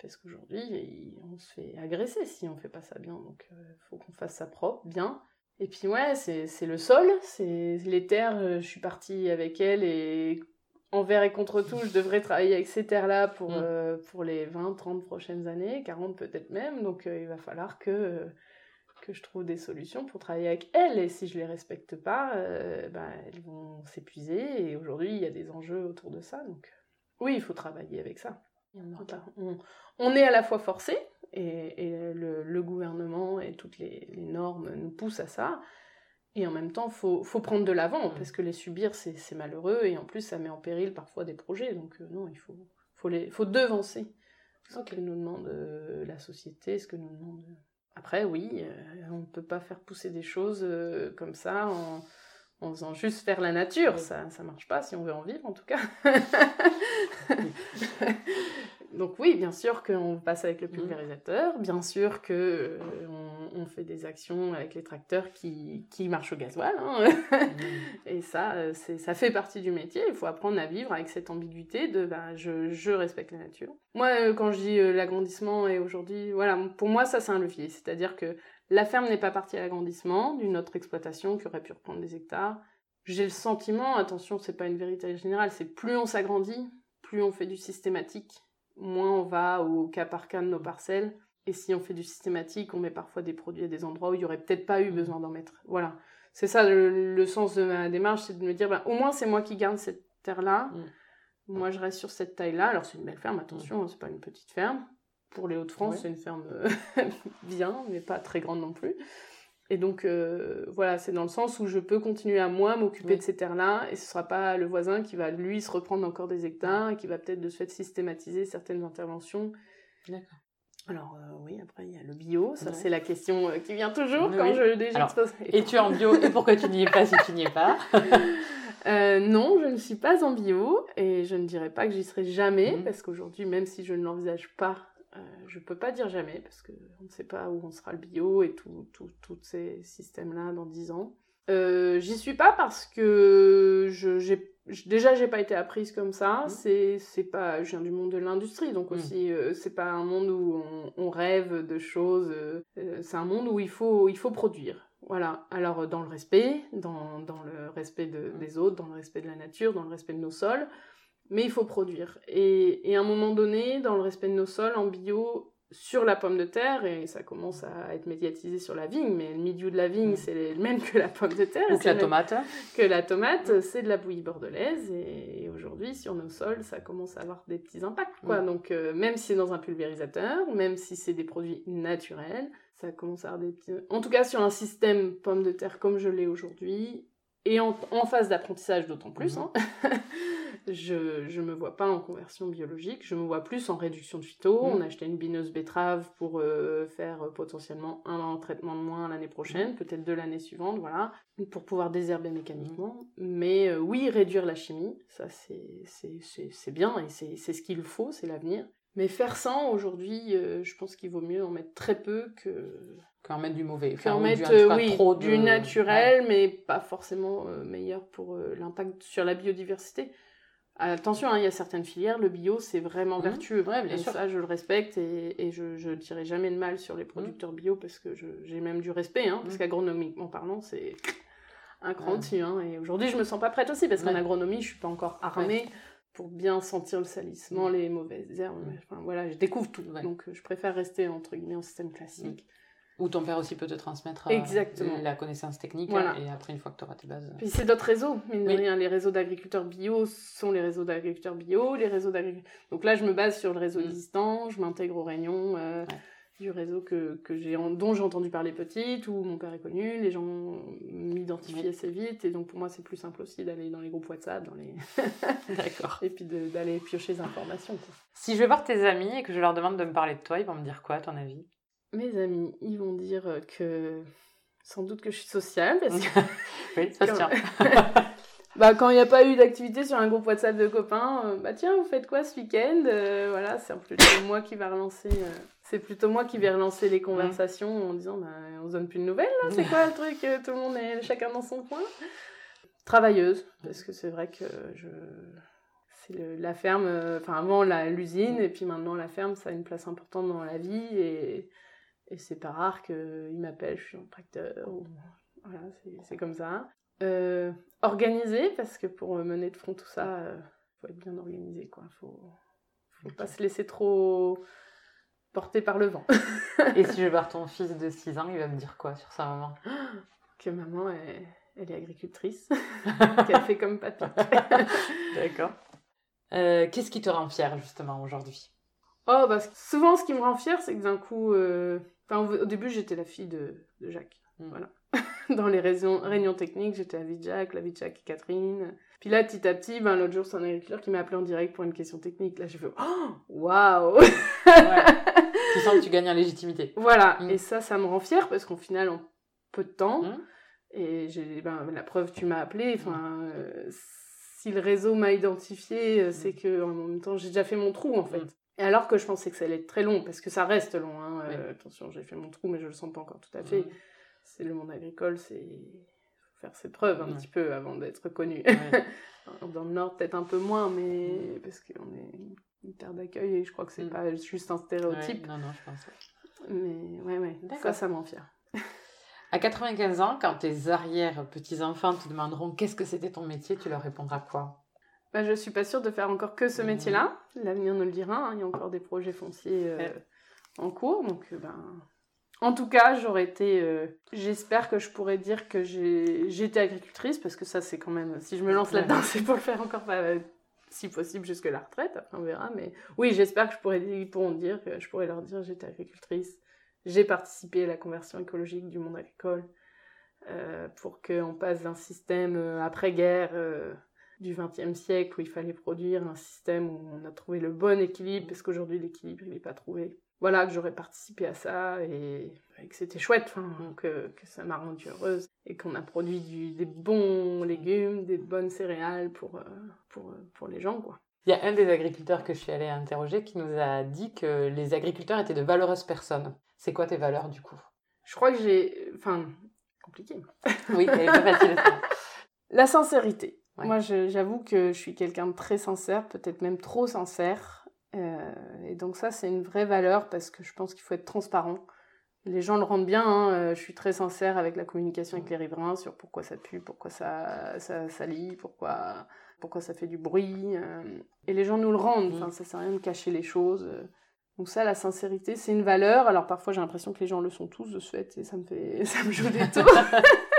Parce qu'aujourd'hui, on se fait agresser si on fait pas ça bien. Donc il faut qu'on fasse ça propre, bien. Et puis ouais, c'est le sol, c'est les terres, je suis partie avec elle et envers et contre tout, je devrais travailler avec ces terres-là pour, Mm. euh, pour les 20, 30 prochaines années, 40 peut-être même. Donc euh, il va falloir que, euh, que je trouve des solutions pour travailler avec elles. Et si je les respecte pas, ben, elles vont s'épuiser. Et aujourd'hui, il y a des enjeux autour de ça. Donc oui, il faut travailler avec ça. On, on est à la fois forcé, et, et le, le gouvernement et toutes les, les normes nous poussent à ça. Et en même temps, il faut, faut prendre de l'avant, Mm. parce que les subir, c'est malheureux, et en plus, ça met en péril parfois des projets. Donc euh, non, il faut, faut, les, faut devancer ce que nous demande euh, la société, ce que nous demande... Après, oui, euh, on ne peut pas faire pousser des choses euh, comme ça en, en faisant juste faire la nature. Oui. Ça ne marche pas si on veut en vivre, en tout cas. Donc oui, bien sûr qu'on passe avec le Mhm. pulvérisateur, bien sûr que euh, on fait des actions avec les tracteurs qui, qui marchent au gasoil. hein. Et ça, euh, ça fait partie du métier. Il faut apprendre à vivre avec cette ambiguïté de bah, je, je respecte la nature. Moi, euh, quand je dis euh, l'agrandissement et aujourd'hui, voilà, pour moi, ça, c'est un levier. C'est-à-dire que la ferme n'est pas partie à l'agrandissement d'une autre exploitation qui aurait pu reprendre des hectares. J'ai le sentiment, attention, c'est pas une vérité générale, c'est plus on s'agrandit, plus on fait du systématique, moins on va au cas par cas de nos parcelles. Et si on fait du systématique, on met parfois des produits à des endroits où il y aurait peut-être pas eu besoin d'en mettre. Voilà. C'est ça le, le sens de ma démarche, c'est de me dire, ben, au moins c'est moi qui garde cette terre-là. Mm. Moi je reste sur cette taille-là. Alors c'est une belle ferme, attention, hein, c'est pas une petite ferme. Pour les Hauts-de-France, Ouais. c'est une ferme euh, bien, mais pas très grande non plus. Et donc euh, voilà, c'est dans le sens où je peux continuer à moi m'occuper Oui. de ces terres-là et ce sera pas le voisin qui va lui se reprendre encore des hectares et qui va peut-être de ce fait systématiser certaines interventions. D'accord. Alors euh, oui, après il y a le bio, ça Ouais. c'est la question euh, qui vient toujours Oui, quand oui. je déjà Alors, expose. Et tu es en bio, et pourquoi tu n'y es pas si tu n'y es pas? Euh, non, je ne suis pas en bio et je ne dirais pas que j'y serai jamais Mhm. parce qu'aujourd'hui, même si je ne l'envisage pas, euh, je peux pas dire jamais parce qu'on ne sait pas où on sera le bio et tout, tout- tous ces systèmes-là dans 10 ans. Euh, j'y suis pas parce que je, déjà j'ai pas été apprise comme ça. Mhm. C'est, pas, je viens du monde de l'industrie donc Mhm. aussi euh, c'est pas un monde où on, on rêve de choses. euh, euh, c'est un monde où il faut, il faut produire. Voilà. Alors dans le respect, dans, dans le respect de- Mhm. des autres, dans le respect de la nature, dans le respect de nos sols, mais il faut produire. Et, et à un moment donné, dans le respect de nos sols, en bio, sur la pomme de terre, et ça commence à être médiatisé sur la vigne, mais le milieu de la vigne, Mhm. c'est le même que la pomme de terre. Ou que la tomate que la tomate, c'est de la bouillie bordelaise et aujourd'hui sur nos sols, ça commence à avoir des petits impacts quoi. Mm. Donc euh, même si c'est dans un pulvérisateur, même si c'est des produits naturels, ça commence à avoir des petits En tout cas sur un système pomme de terre comme je l'ai aujourd'hui et en, en phase d'apprentissage d'autant plus Mhm. hein, je je me vois pas en conversion biologique, je me vois plus en réduction de phyto. Mhm. On a acheté une bineuse betterave pour euh, faire euh, potentiellement un traitement de moins l'année prochaine, peut-être deux l'année suivante, voilà pour pouvoir désherber mécaniquement. Mais euh, oui, réduire la chimie, ça c'est bien et c'est ce qu'il faut, c'est l'avenir. Mais faire sans, aujourd'hui, euh, je pense qu'il vaut mieux en mettre très peu que Qu'en mettre du mauvais. qu'en du- mettre euh, cas, oui, trop de- du naturel, mais pas forcément euh, meilleur pour l'impact sur la biodiversité. Attention, hein, il y a certaines filières, le bio c'est vraiment Mhm. vertueux. Ouais, bien Et sûr. ça, je le respecte et, et je, je dirai jamais de mal sur les producteurs bio parce que j'ai même du respect, hein, parce Mhm. qu'agronomiquement parlant, c'est un cran Ouais. dessus. hein. et aujourd'hui, je me sens pas prête aussi parce qu'en agronomie, je suis pas encore armée pour bien sentir le salissement, Mhm. les mauvaises herbes. Mhm. Enfin, voilà, je découvre tout. Donc, euh, je préfère rester entre guillemets en système classique. Ou ton père aussi peut te transmettre euh, Exactement. la connaissance technique. Voilà. Et après, une fois que tu auras tes bases. Puis c'est d'autres réseaux, mine de Oui. rien. Les réseaux d'agriculteurs bio sont les réseaux d'agriculteurs bio, les réseaux d'agriculteurs... Donc là, je me base sur le réseau Mm. existant, je m'intègre aux réunions euh, Ouais. du réseau que, que j'ai en- dont j'ai entendu parler petite, où mon père est connu, les gens m'identifient Oui. assez vite, et donc pour moi, c'est plus simple aussi d'aller dans les groupes WhatsApp, dans les... D'accord. et puis d'aller piocher des informations. quoi. Si je vais voir tes amis et que je leur demande de me parler de toi, ils vont me dire quoi, à ton avis? Mes amis, ils vont dire euh, que... Sans doute que je suis sociale, parce que Oui, ça se tient. Bah, quand il n'y a pas eu d'activité sur un groupe WhatsApp de copains, euh, bah tiens, vous faites quoi ce week-end? Euh, Voilà, c'est plutôt moi qui va relancer. euh, c'est plutôt moi qui vais relancer les conversations en disant, bah, on se donne plus de nouvelles là. C'est quoi le truc Tout le monde est chacun dans son coin? Travailleuse, parce que c'est vrai que je. C'est la ferme, enfin avant la- l'usine, et puis maintenant la ferme, ça a une place importante dans la vie, et, et c'est pas rare qu'ils m'appellent, je suis en tracteur, ou voilà, c'est- comme ça. Euh, organisé, parce que pour mener de front tout ça, euh, faut être bien organisé, quoi. Faut, faut pas se laisser trop porter par le vent. Et si je voir ton fils de 6 ans, il va me dire quoi sur sa maman? Que maman, est, elle est agricultrice, qu'elle fait comme papy. D'accord. Euh, Qu'est-ce qui te rend fière justement aujourd'hui? Oh, bah, souvent, ce qui me rend fière, c'est que d'un coup, euh, enfin, au, début, j'étais la fille de, de Jacques. Mm. Voilà. Dans les réunions, réunions techniques, j'étais la vie de Jacques, la vie de Jacques et Catherine. Puis là, petit à petit, ben, l'autre jour, c'est un agriculteur qui m'a appelé en direct pour une question technique. Là, j'ai fait Oh, waouh Ouais. Tu sens que tu gagnes en légitimité. Voilà, Mm. et ça, ça me rend fière parce qu'au final, en peu de temps, Mm. et j'ai ben, la preuve, tu m'as appelé, enfin, euh, si le réseau m'a identifié, euh, c'est que en même temps, j'ai déjà fait mon trou en fait. Alors que je pensais que ça allait être très long, parce que ça reste long. Hein, euh, attention, j'ai fait mon trou, mais je le sens pas encore tout à fait. C'est le monde agricole, c'est faire ses preuves un petit peu avant d'être connu. Dans le Nord, peut-être un peu moins, mais parce qu'on est une terre d'accueil et je crois que c'est mm. pas juste un stéréotype. non, non, je pense. Mais ouais, ouais, ça, ça m'en fière. À 95 ans, quand tes arrière-petits-enfants te demanderont qu'est-ce que c'était ton métier, tu leur répondras quoi? Bah, Je suis pas sûre de faire encore que ce mm. métier-là. L'avenir nous le dira. Hein. Il y a encore des projets fonciers euh, en cours. Donc, euh, ben... En tout cas, j'aurais été. Euh, j'espère que je pourrais dire que j'ai été agricultrice, parce que ça, c'est quand même. Si je me lance là-dedans, c'est pour le faire encore pas si possible jusque la retraite, après on verra. Mais oui, j'espère que je pourrais, ils pourront dire que je pourrais leur dire j'étais agricultrice, j'ai participé à la conversion écologique du monde agricole euh, pour qu'on passe d'un système après-guerre euh, du XXe siècle où il fallait produire un système où on a trouvé le bon équilibre parce qu'aujourd'hui l'équilibre il n'est pas trouvé. Voilà que j'aurais participé à ça et, que c'était chouette, que, que ça m'a rendue heureuse et qu'on a produit du, des bons légumes, des bonnes céréales pour, pour, pour les gens quoi. Il y a un des agriculteurs que je suis allée interroger qui nous a dit que les agriculteurs étaient de valeureuses personnes. C'est quoi tes valeurs du coup? Je crois que j'ai. Enfin, compliqué. oui, elle pas facile. La sincérité. Moi, j'avoue que je suis quelqu'un de très sincère, peut-être même trop sincère. Euh, et donc, ça, c'est une vraie valeur parce que je pense qu'il faut être transparent. Les gens le rendent bien. Hein. Euh, je suis très sincère avec la communication avec les riverains sur pourquoi ça pue, pourquoi ça, ça salit, pourquoi, pourquoi ça fait du bruit. Euh. et les gens nous le rendent. Enfin, ça sert à rien de cacher les choses. Donc ça, la sincérité, c'est une valeur. Alors parfois, j'ai l'impression que les gens le sont tous de ce fait et ça me fait, ça me joue des tours.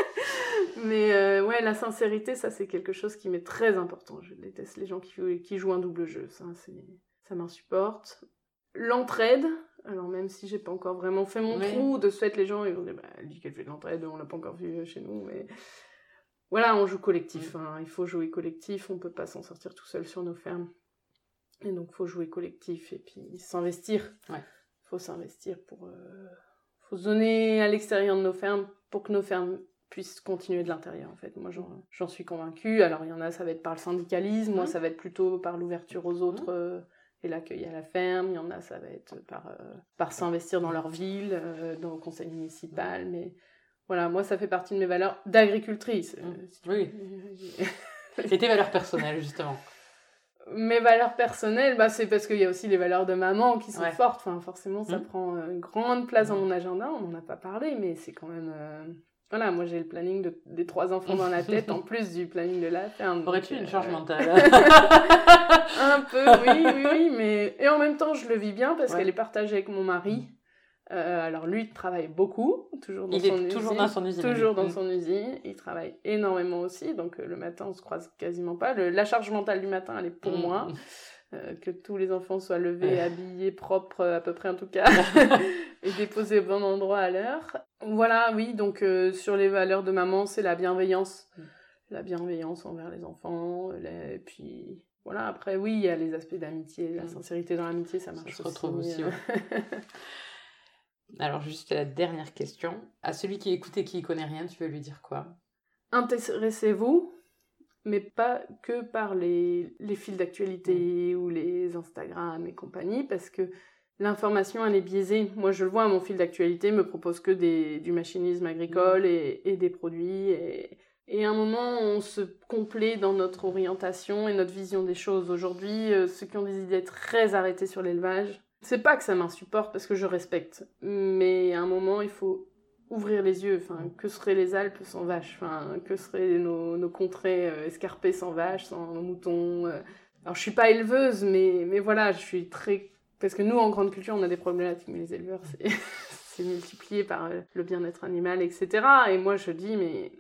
Mais euh, ouais, la sincérité, ça c'est quelque chose qui m'est très important. Je déteste les gens qui, qui jouent un double jeu. Ça, ça m'insupporte. L'entraide. Alors même si j'ai pas encore vraiment fait mon trou, de ce fait, les gens ils vont dire, bah, elle dit qu'elle fait de l'entraide, on l'a pas encore vu chez nous, mais voilà, on joue collectif. Hein. Il faut jouer collectif. On peut pas s'en sortir tout seul sur nos fermes. Et donc, faut jouer collectif et puis s'investir. Ouais. faut s'investir pour. Euh, faut se donner à l'extérieur de nos fermes pour que nos fermes puissent continuer de l'intérieur, en fait. Moi, j'en suis convaincue. Alors, il y en a, ça va être par le syndicalisme. Moi, ça va être plutôt par l'ouverture aux autres euh, et l'accueil à la ferme. Il y en a, ça va être par, euh, par s'investir dans leur ville, dans le conseil municipal. Mais voilà, moi, ça fait partie de mes valeurs d'agricultrice. oui. et tes valeurs personnelles, justement mes valeurs personnelles, bah, c'est parce qu'il y a aussi les valeurs de maman qui sont fortes. Enfin, forcément, ça mmh. prend euh, une grande place dans mmh. mon agenda. On n'en a pas parlé, mais c'est quand même. Euh, voilà, moi j'ai le planning de, des trois enfants dans la tête, en plus du planning de la ferme. Aurais-tu une charge euh, mentale Un peu, oui, oui, oui. Mais... Et en même temps, je le vis bien parce qu'elle est partagée avec mon mari. Euh, alors lui, il travaille beaucoup, toujours dans il son est usine. Toujours dans son usine. Toujours dans mm. son usine. Il travaille énormément aussi, donc euh, le matin, on se croise quasiment pas. la charge mentale du matin, elle est pour mm. moi. Euh, que tous les enfants soient levés, habillés, propres, à peu près en tout cas, et déposés au bon endroit à l'heure. Voilà, oui, donc sur les valeurs de maman, c'est la bienveillance. Mm. La bienveillance envers les enfants, et puis voilà, après, oui, il y a les aspects d'amitié, la sincérité dans l'amitié, ça marche ça, je retrouve aussi. Alors, juste la dernière question. À celui qui écoute et qui ne connaît rien, tu veux lui dire quoi? Intéressez-vous, mais pas que par les, les fils d'actualité mm. ou les Instagram et compagnie, parce que l'information, elle est biaisée. Moi, je le vois, mon fil d'actualité me propose que des, du machinisme agricole mm. et, et, des produits. Et, et à un moment, on se complaît dans notre orientation et notre vision des choses. Aujourd'hui, euh, ceux qui ont des idées très arrêtées sur l'élevage, c'est pas que ça m'insupporte parce que je respecte, mais à un moment il faut ouvrir les yeux. Enfin, que seraient les Alpes sans vaches Enfin, que seraient nos, nos contrées euh, escarpées sans vaches, sans moutons euh. Alors je suis pas éleveuse, mais mais voilà, je suis très parce que nous en grande culture on a des problématiques, mais les éleveurs c'est multiplié par euh, le bien-être animal, etc. Et moi je dis mais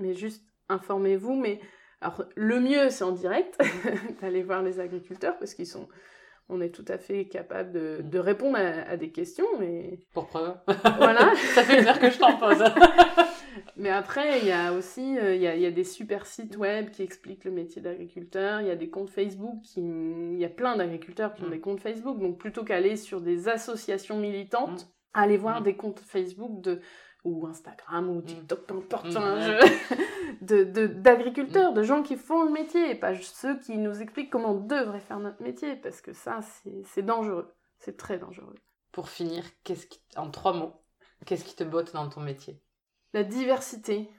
mais juste informez-vous, mais alors le mieux c'est en direct d'aller voir les agriculteurs parce qu'ils sont on est tout à fait capable de, mm. répondre à, des questions. Mais... Pour preuve. Voilà. Ça fait une heure que je t'en pose. mais après, il y a aussi euh, il y, a, des super sites web qui expliquent le métier d'agriculteur. Il y a des comptes Facebook. Qui... Il y a plein d'agriculteurs qui ont mm. des comptes Facebook. Donc plutôt qu'aller sur des associations militantes, mm. aller voir des comptes Facebook de ou Instagram ou. TikTok, peu importe, hein, ouais. je- de- de- d'agriculteurs, de, gens qui font le métier, et pas ceux qui nous expliquent comment on devrait faire notre métier, parce que ça, c'est dangereux. C'est très dangereux. Pour finir, qu'est-ce qui, en trois mots, qu'est-ce qui te botte dans ton métier? La diversité.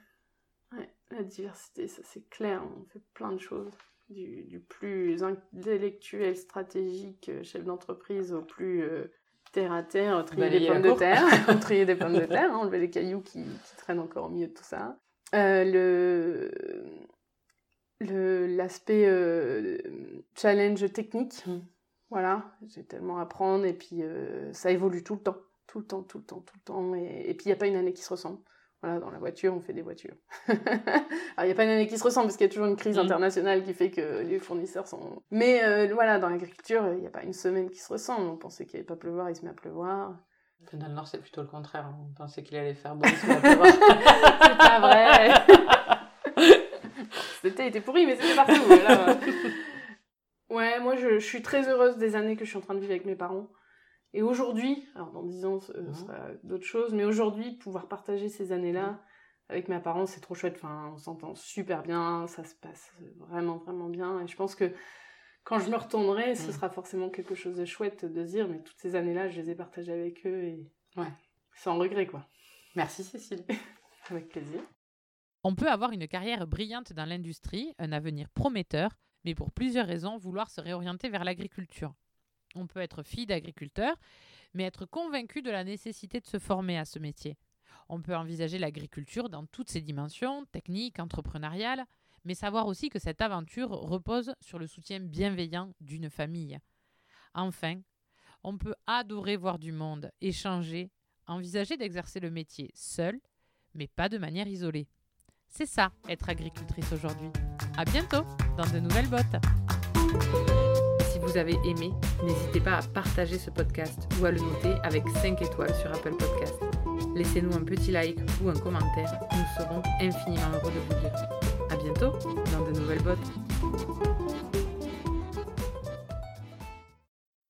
Ouais, la diversité, ça c'est clair, on fait plein de choses. Du, du plus intellectuel, stratégique, euh, chef d'entreprise, au plus euh, terre à terre, trier des pommes de terre, trier des pommes de terre, enlever les cailloux qui, qui traînent encore au milieu de tout ça. Euh, le l'aspect euh, challenge technique, Mm. voilà, j'ai tellement à apprendre et puis euh, ça évolue tout le temps, tout le temps, tout le temps, tout le temps. Et, et puis il n'y a pas une année qui se ressemble. Voilà, dans la voiture, on fait des voitures. Alors, il n'y a pas une année qui se ressemble parce qu'il y a toujours une crise Mm. internationale qui fait que les fournisseurs sont. Mais euh, voilà, dans l'agriculture, il n'y a pas une semaine qui se ressemble. On pensait qu'il n'allait pas pleuvoir, il se met à pleuvoir. Dans le Nord, c'est plutôt le contraire. On pensait qu'il allait faire beau. C'est pas vrai été était pourri, mais c'était partout. Ouais, moi je, je suis très heureuse des années que je suis en train de vivre avec mes parents. Et aujourd'hui, alors dans 10 ans, ce sera d'autres choses, mais aujourd'hui, pouvoir partager ces années-là avec mes parents, c'est trop chouette. Enfin, on s'entend super bien, ça se passe vraiment, vraiment bien. Et je pense que quand je me retournerai, ce Mhm. sera forcément quelque chose de chouette de se dire, mais toutes ces années-là, je les ai partagées avec eux et Ouais. sans regret, quoi. Merci Cécile. Avec plaisir. On peut avoir une carrière brillante dans l'industrie, un avenir prometteur, mais pour plusieurs raisons vouloir se réorienter vers l'agriculture. On peut être fille d'agriculteur, mais être convaincu de la nécessité de se former à ce métier. On peut envisager l'agriculture dans toutes ses dimensions, techniques, entrepreneuriales, mais savoir aussi que cette aventure repose sur le soutien bienveillant d'une famille. Enfin, on peut adorer voir du monde, échanger, envisager d'exercer le métier seul, mais pas de manière isolée. C'est ça, être agricultrice aujourd'hui. À bientôt dans de nouvelles bottes. Si vous avez aimé, n'hésitez pas à partager ce podcast ou à le noter avec 5 étoiles sur Apple Podcast. Laissez-nous un petit like ou un commentaire, nous serons infiniment heureux de vous lire. Bientôt dans de nouvelles bottes.